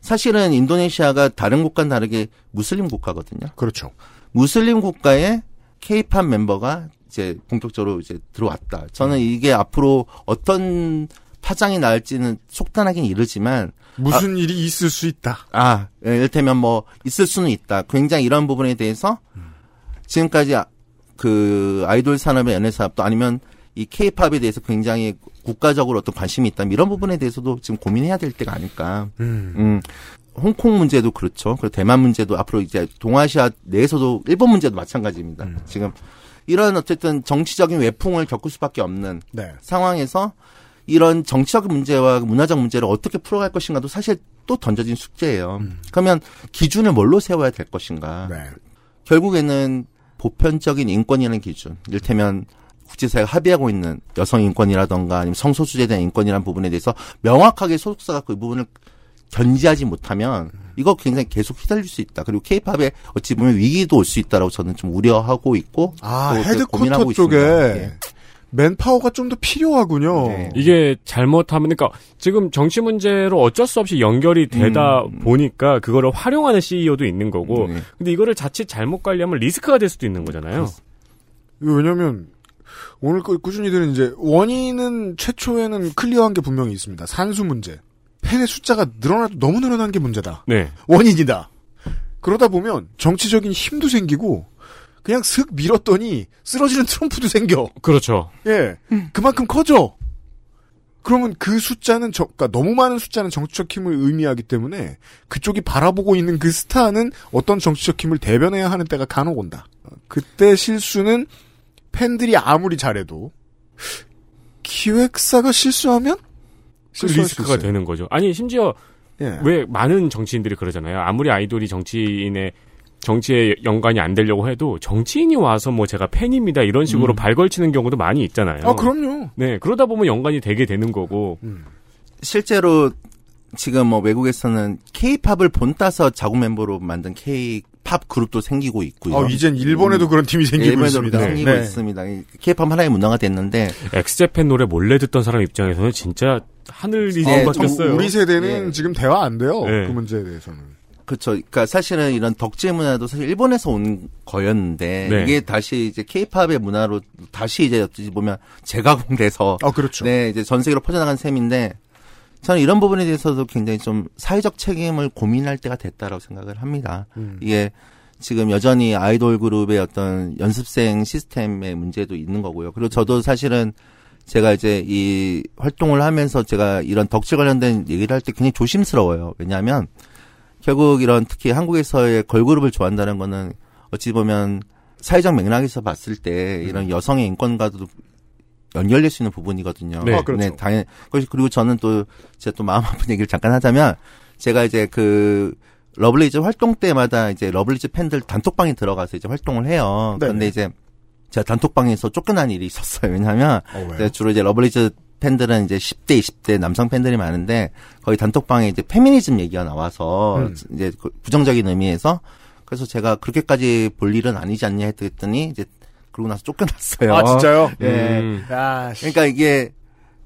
사실은 인도네시아가 다른 국가는 다르게 무슬림 국가거든요. 그렇죠. 무슬림 국가에 케이팝 멤버가 이제 본격적으로 이제 들어왔다. 저는 이게 앞으로 어떤 파장이 나올지는 속단하긴 이르지만 무슨 일이 있을 수 있다. 아, 예, 이를테면 뭐 있을 수는 있다. 굉장히 이런 부분에 대해서 지금까지 아- 그 아이돌 산업의 연예 산업도 아니면 이 케이팝에 대해서 굉장히 국가적으로 어떤 관심이 있다면 이런 부분에 대해서도 지금 고민해야 될 때가 아닐까. 음. 음. 홍콩 문제도 그렇죠. 그리고 대만 문제도 앞으로 이제 동아시아 내에서도 일본 문제도 마찬가지입니다. 지금 이런 어쨌든 정치적인 외풍을 겪을 수밖에 없는 네. 상황에서 이런 정치적 문제와 문화적 문제를 어떻게 풀어갈 것인가도 사실 또 던져진 숙제예요. 그러면 기준을 뭘로 세워야 될 것인가? 네. 결국에는 보편적인 인권이라는 기준, 이를테면 국제사회가 합의하고 있는 여성 인권이라던가 아니면 성소수자에 대한 인권이라는 부분에 대해서 명확하게 소속사가 그 부분을 견지하지 못하면 이거 굉장히 계속 휘달릴 수 있다. 그리고 케이팝에 어찌 보면 위기도 올 수 있다라고 저는 좀 우려하고 있고 아, 또 헤드쿼터 쪽에. 예. 맨파워가 좀 더 필요하군요. 네. 이게 잘못하면 그러니까 지금 정치 문제로 어쩔 수 없이 연결이 되다 보니까 그거를 활용하는 CEO도 있는 거고 네. 근데 이거를 자칫 잘못 관리하면 리스크가 될 수도 있는 거잖아요. 이거 왜냐면 오늘 꾸- 꾸준히 들은 이제 원인은 최초에는 클리어한 게 분명히 있습니다. 산수 문제. 팬의 숫자가 늘어나도 너무 늘어난 게 문제다. 네. 원인이다. 그러다 보면 정치적인 힘도 생기고 그냥 슥 밀었더니 쓰러지는 트럼프도 생겨. 그렇죠. 예. 그만큼 커져. 그러면 그 숫자는 저, 그러니까 너무 많은 숫자는 정치적 힘을 의미하기 때문에 그쪽이 바라보고 있는 그 스타는 어떤 정치적 힘을 대변해야 하는 때가 간혹 온다. 그때 실수는 팬들이 아무리 잘해도 기획사가 실수하면 리스크가 있어요. 되는 거죠. 아니 심지어 예. 왜 많은 정치인들이 그러잖아요. 아무리 아이돌이 정치인의 정치에 연관이 안 되려고 해도 정치인이 와서 뭐 제가 팬입니다 이런 식으로 발걸치는 경우도 많이 있잖아요. 아 그럼요. 네 그러다 보면 연관이 되게 되는 거고. 실제로 지금 뭐 외국에서는 케이팝을 본따서 자국 멤버로 만든 케이팝 그룹도 생기고 있고요. 어, 이젠 일본에도 그런 팀이 생기고 일본에도 있습니다. 생기고 네. 있습니다. 케이팝 하나의 문화가 됐는데 엑스제팬 노래 몰래 듣던 사람 입장에서는 진짜 하늘이 네, 바뀌었어요. 우리 세대는 지금 대화 안 돼요. 네. 그 문제에 대해서는. 그렇죠. 그러니까 사실은 이런 덕질 문화도 사실 일본에서 온 거였는데 네. 이게 다시 이제 케이팝의 문화로 다시 이제 어찌 보면 재가공돼서 아 그렇죠. 네 이제 전 세계로 퍼져나간 셈인데 저는 이런 부분에 대해서도 굉장히 좀 사회적 책임을 고민할 때가 됐다라고 생각을 합니다. 음. 이게 지금 여전히 아이돌 그룹의 어떤 연습생 시스템의 문제도 있는 거고요. 그리고 저도 사실은 제가 이제 이 활동을 하면서 제가 이런 덕질 관련된 얘기를 할 때 굉장히 조심스러워요. 왜냐하면 결국 이런 특히 한국에서의 걸그룹을 좋아한다는 거는 어찌 보면 사회적 맥락에서 봤을 때 이런 여성의 인권과도 연결될 수 있는 부분이거든요. 네. 아, 그렇죠. 당연. 그리고 저는 또 제가 또 마음 아픈 얘기를 잠깐 하자면 제가 이제 그 러블리즈 활동 때마다 이제 러블리즈 팬들 단톡방에 들어가서 이제 활동을 해요. 네네. 근데 이제 제가 단톡방에서 쫓겨난 일이 있었어요. 왜냐하면 어? 제가 주로 이제 러블리즈 팬들은 이제 10대, 20대 남성 팬들이 많은데 거기 단톡방에 이제 페미니즘 얘기가 나와서 음. 이제 그 부정적인 의미에서 그래서 제가 그렇게까지 볼 일은 아니지 않냐 했더니 이제 그러고 나서 쫓겨났어요. 아 진짜요? 예. 음. 아, 씨. 그러니까 이게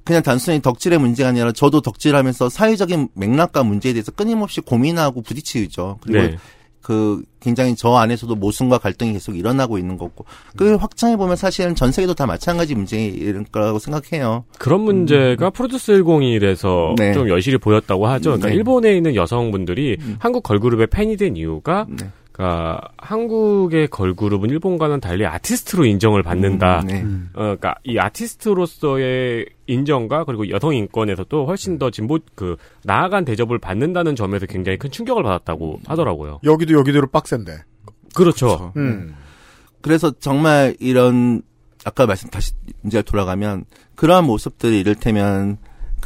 그냥 단순히 덕질의 문제가 아니라 저도 덕질하면서 사회적인 맥락과 문제에 대해서 끊임없이 고민하고 부딪히죠. 그리고 네. 그 굉장히 저 안에서도 모순과 갈등이 계속 일어나고 있는 거고 그 확장해 보면 사실은 전 세계도 다 마찬가지 문제일 거라고 생각해요. 그런 문제가 프로듀스 101에서 음. 네. 좀 여실히 보였다고 하죠. 그러니까 네. 일본에 있는 여성분들이 한국 걸그룹의 팬이 된 이유가 네. 그러니까 한국의 걸그룹은 일본과는 달리 아티스트로 인정을 받는다. 네. 어, 그러니까 이 아티스트로서의 인정과 그리고 여성 인권에서도 훨씬 더 진보 그 나아간 대접을 받는다는 점에서 굉장히 큰 충격을 받았다고 하더라고요. 여기도 여기대로 빡센데. 그렇죠. 음. 그래서 정말 이런 아까 말씀 다시 문제가 돌아가면 그러한 모습들이 이를테면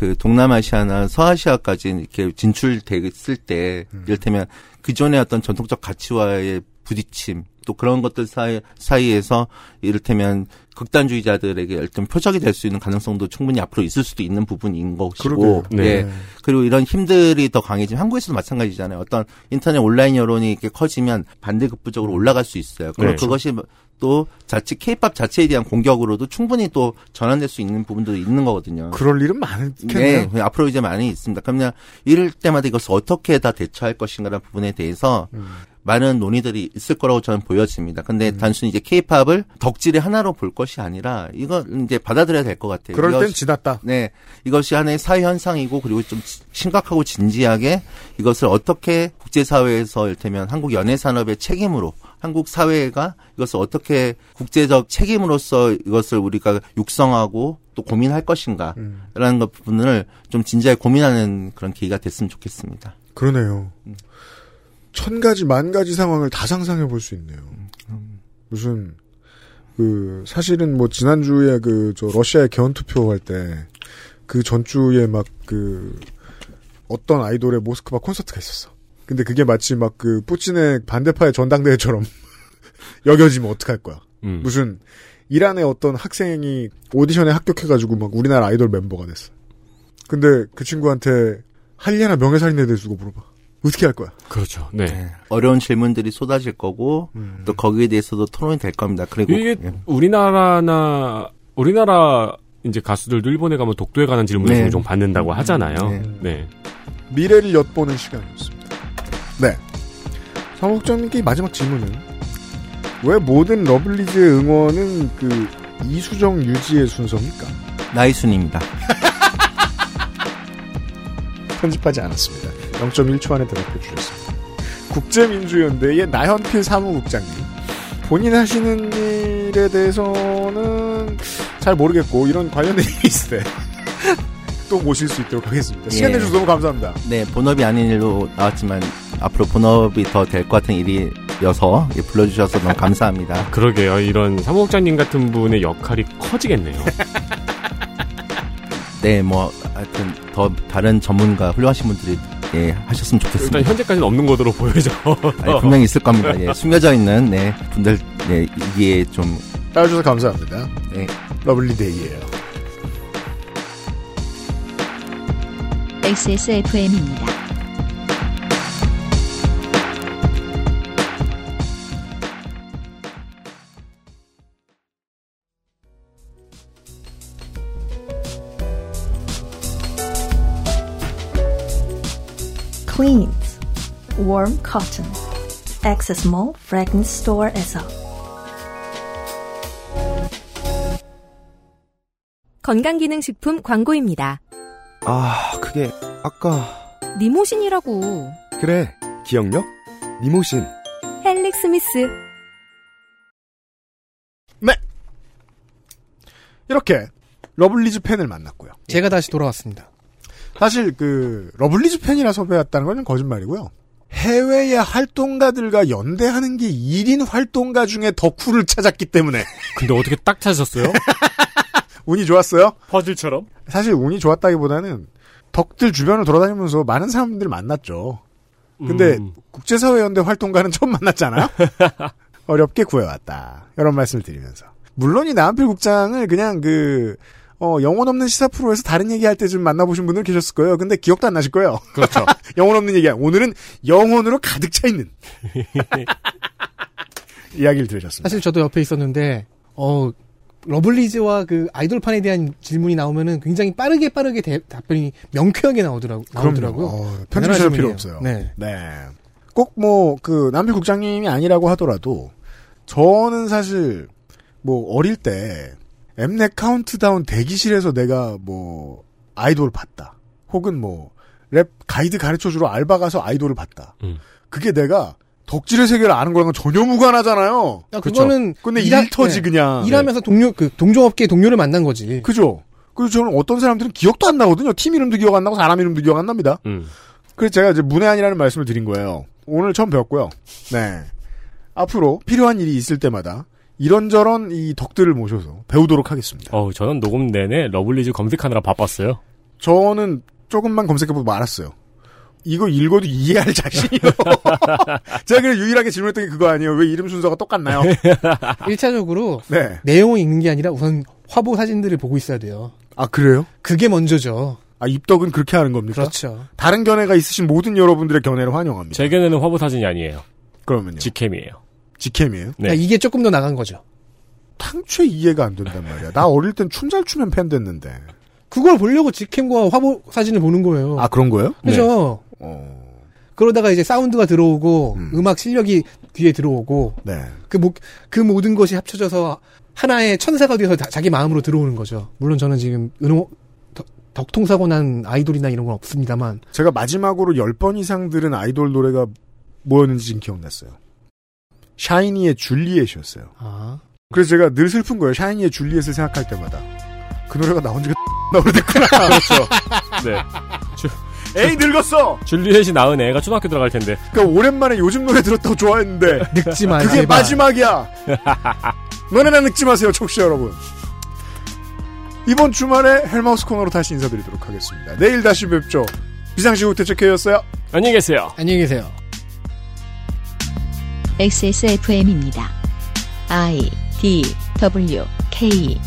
그 동남아시아나 서아시아까지 이렇게 진출됐을 때 이를테면 기존의 어떤 전통적 가치와의 부딪힘 또 그런 것들 사이, 사이에서 이를테면 극단주의자들에게 일단 표적이 될 수 있는 가능성도 충분히 앞으로 있을 수도 있는 부분인 것이고. 네. 예. 그리고 이런 힘들이 더 강해지면 한국에서도 마찬가지잖아요. 어떤 인터넷 온라인 여론이 이렇게 커지면 반대급부적으로 올라갈 수 있어요. 그리고 네. 그것이 또 자칫 케이팝 자체에 대한 공격으로도 충분히 또 전환될 수 있는 부분도 있는 거거든요. 그럴 일은 많겠네요. 네, 앞으로 이제 많이 있습니다. 그러면 이럴 때마다 이것을 어떻게 다 대처할 것인가라는 부분에 대해서 많은 논의들이 있을 거라고 저는 보여집니다. 근데 단순히 이제 케이팝을 덕질의 하나로 볼 것이 아니라 이건 이제 받아들여야 될 것 같아요. 그럴 땐 이것이- 지났다. 네. 이것이 하나의 사회 현상이고 그리고 좀 지- 심각하고 진지하게 이것을 어떻게 국제사회에서 이를테면 한국 연예 산업의 책임으로 한국 사회가 이것을 어떻게 국제적 책임으로서 이것을 우리가 육성하고 또 고민할 것인가라는 것 부분을 좀 진지하게 고민하는 그런 계기가 됐으면 좋겠습니다. 그러네요. 천 가지 만 가지 상황을 다 상상해 볼 수 있네요. 무슨 그 사실은 뭐 지난주에 그 저 러시아의 개헌 투표할 때 그 전주에 막 그 어떤 아이돌의 모스크바 콘서트가 있었어. 근데 그게 마치 막 그 푸틴의 반대파의 전당대회처럼 여겨지면 어떡할 거야. 음. 무슨 이란의 어떤 학생이 오디션에 합격해가지고 막 우리나라 아이돌 멤버가 됐어. 근데 그 친구한테 할리나 명예살인에 대해서 물어봐. 어떻게 할 거야? 그렇죠. 네. 어려운 질문들이 쏟아질 거고 또 거기에 대해서도 토론이 될 겁니다. 그리고 이게 예. 우리나라나 우리나라 이제 가수들도 일본에 가면 독도에 관한 질문을 네. 종종 받는다고 하잖아요. 네. 네. 미래를 엿보는 시간이었습니다. 네. 사목장님께 마지막 질문은 왜 모든 러블리즈의 응원은 그 이수정 유지의 순서입니까? 나이 순입니다. 편집하지 않았습니다. 0.1초 안에 대답해 주셨습니다. 국제민주연대의 나현필 사무국장님. 본인 하시는 일에 대해서는 잘 모르겠고 이런 관련된 일이 있을 때 또 모실 수 있도록 하겠습니다. 시간 예. 내주셔서 너무 감사합니다. 네, 본업이 아닌 일로 나왔지만 앞으로 본업이 더 될 것 같은 일이어서 예, 불러주셔서 너무 감사합니다. 그러게요. 이런 사무국장님 같은 분의 역할이 커지겠네요. 네, 뭐 하여튼 더 다른 전문가 훌륭하신 분들이 예, 하셨으면 좋겠습니다. 일단 현재까지는 없는 것으로 보여져. 아니, 분명히 있을 겁니다. 예, 숨겨져 있는 네, 분들 네, 이게 좀 따라주셔서 감사합니다. 네. 러블리데이예요. XSFM입니다. Cleans Warm Cotton Access Mall Fragrance Store에서 건강기능식품 광고입니다. 아, 그게 아까 니모신이라고. 그래 기억력 니모신 헬릭 스미스. 이렇게 러블리즈 팬을 만났고요. 제가 다시 돌아왔습니다. 사실 그 러블리즈 팬이라 섭외했다는 건 거짓말이고요. 해외의 활동가들과 연대하는 게 1인 활동가 중에 덕후를 찾았기 때문에 근데 어떻게 딱 찾으셨어요? 운이 좋았어요. 퍼즐처럼? 사실 운이 좋았다기보다는 덕들 주변을 돌아다니면서 많은 사람들을 만났죠. 근데 음. 국제사회연대 활동가는 처음 만났잖아요. 어렵게 구해왔다. 이런 말씀을 드리면서 물론 이 나현필 국장을 그냥 그 어, 영혼 없는 시사 프로에서 다른 얘기할 때 좀 만나보신 분들 계셨을 거예요. 근데 기억도 안 나실 거예요. 그렇죠. 영혼 없는 얘기. 오늘은 영혼으로 가득 차 있는 이야기를 들으셨습니다. 사실 저도 옆에 있었는데 어 러블리즈와 그 아이돌판에 대한 질문이 나오면은 굉장히 빠르게 빠르게 대- 답변이 명쾌하게 나오더라고 나오더라고요. 어, 편집하실 필요. 없어요. 네. 꼭 뭐 그 남필 국장님이 아니라고 하더라도 저는 사실 뭐 어릴 때 엠넷 카운트다운 대기실에서 내가 뭐 아이돌 봤다. 혹은 뭐 랩 가이드 가르쳐주러 알바 가서 아이돌을 봤다. 음. 그게 내가 덕질의 세계를 아는 거랑은 전혀 무관하잖아요. 야, 그거는 근데 일하- 일터지 네. 그냥. 일하면서 동료 그 동종업계 동료를 만난 거지. 그죠. 그리고 저는 어떤 사람들은 기억도 안 나거든요. 팀 이름도 기억 안 나고 사람 이름도 기억 안 납니다. 음. 그래서 제가 이제 문외한이라는 말씀을 드린 거예요. 오늘 처음 배웠고요. 네. 앞으로 필요한 일이 있을 때마다 이런저런 이 덕들을 모셔서 배우도록 하겠습니다. 어, 저는 녹음 내내 러블리즈 검색하느라 바빴어요. 저는 조금만 검색해보고 말았어요. 이거 읽어도 이해할 자신이요. 제가 그냥 유일하게 질문했던 게 그거 아니에요. 왜 이름 순서가 똑같나요? 1차적으로 네. 내용을 읽는 게 아니라 우선 화보 사진들을 보고 있어야 돼요. 아, 그래요? 그게 먼저죠. 아, 입덕은 그렇게 하는 겁니까? 그렇죠. 다른 견해가 있으신 모든 여러분들의 견해를 환영합니다. 제 견해는 화보 사진이 아니에요. 그러면요. 직캠이에요. 직캠이에요? 네. 그러니까 이게 조금 더 나간 거죠. 당초에 이해가 안 된단 말이야. 나 어릴 땐 춤 잘 추면 팬 됐는데. 그걸 보려고 직캠과 화보 사진을 보는 거예요. 아, 그런 거예요? 그죠? 어. 그러다가 이제 사운드가 들어오고 음. 악 실력이 귀에 들어오고 네. 그, 모, 그 모든 것이 합쳐져서 하나의 천사가 되어서 자, 기 마음으로 들어오는 거죠. 물론 저는 지금 은호 덕통사고 난 아이돌이나 이런 건 없습니다만 제가 마지막으로 10번 이상 들은 아이돌 노래가 뭐였는지 지금 기억났어요. 샤이니의 줄리엣이었어요. 아. 그래서 제가 늘 슬픈 거예요. 샤이니의 줄리엣을 생각할 때마다. 그 노래가 나온 지가 나 오래됐구나. 그렇죠. 네. 주, 에이 늙었어. 줄리엣이 낳은 애가 초등학교 들어갈 텐데. 그러니까 오랜만에 요즘 노래 들었다고 좋아했는데 늙지 마. 그게 마지막이야. 너네나 늙지 마세요, 청취자 여러분. 이번 주말에 헬마우스 코너로 다시 인사드리도록 하겠습니다. 내일 다시 뵙죠. 비상시국 대책회였어요. 안녕히 계세요. 안녕히 계세요. XSFM입니다. I D W K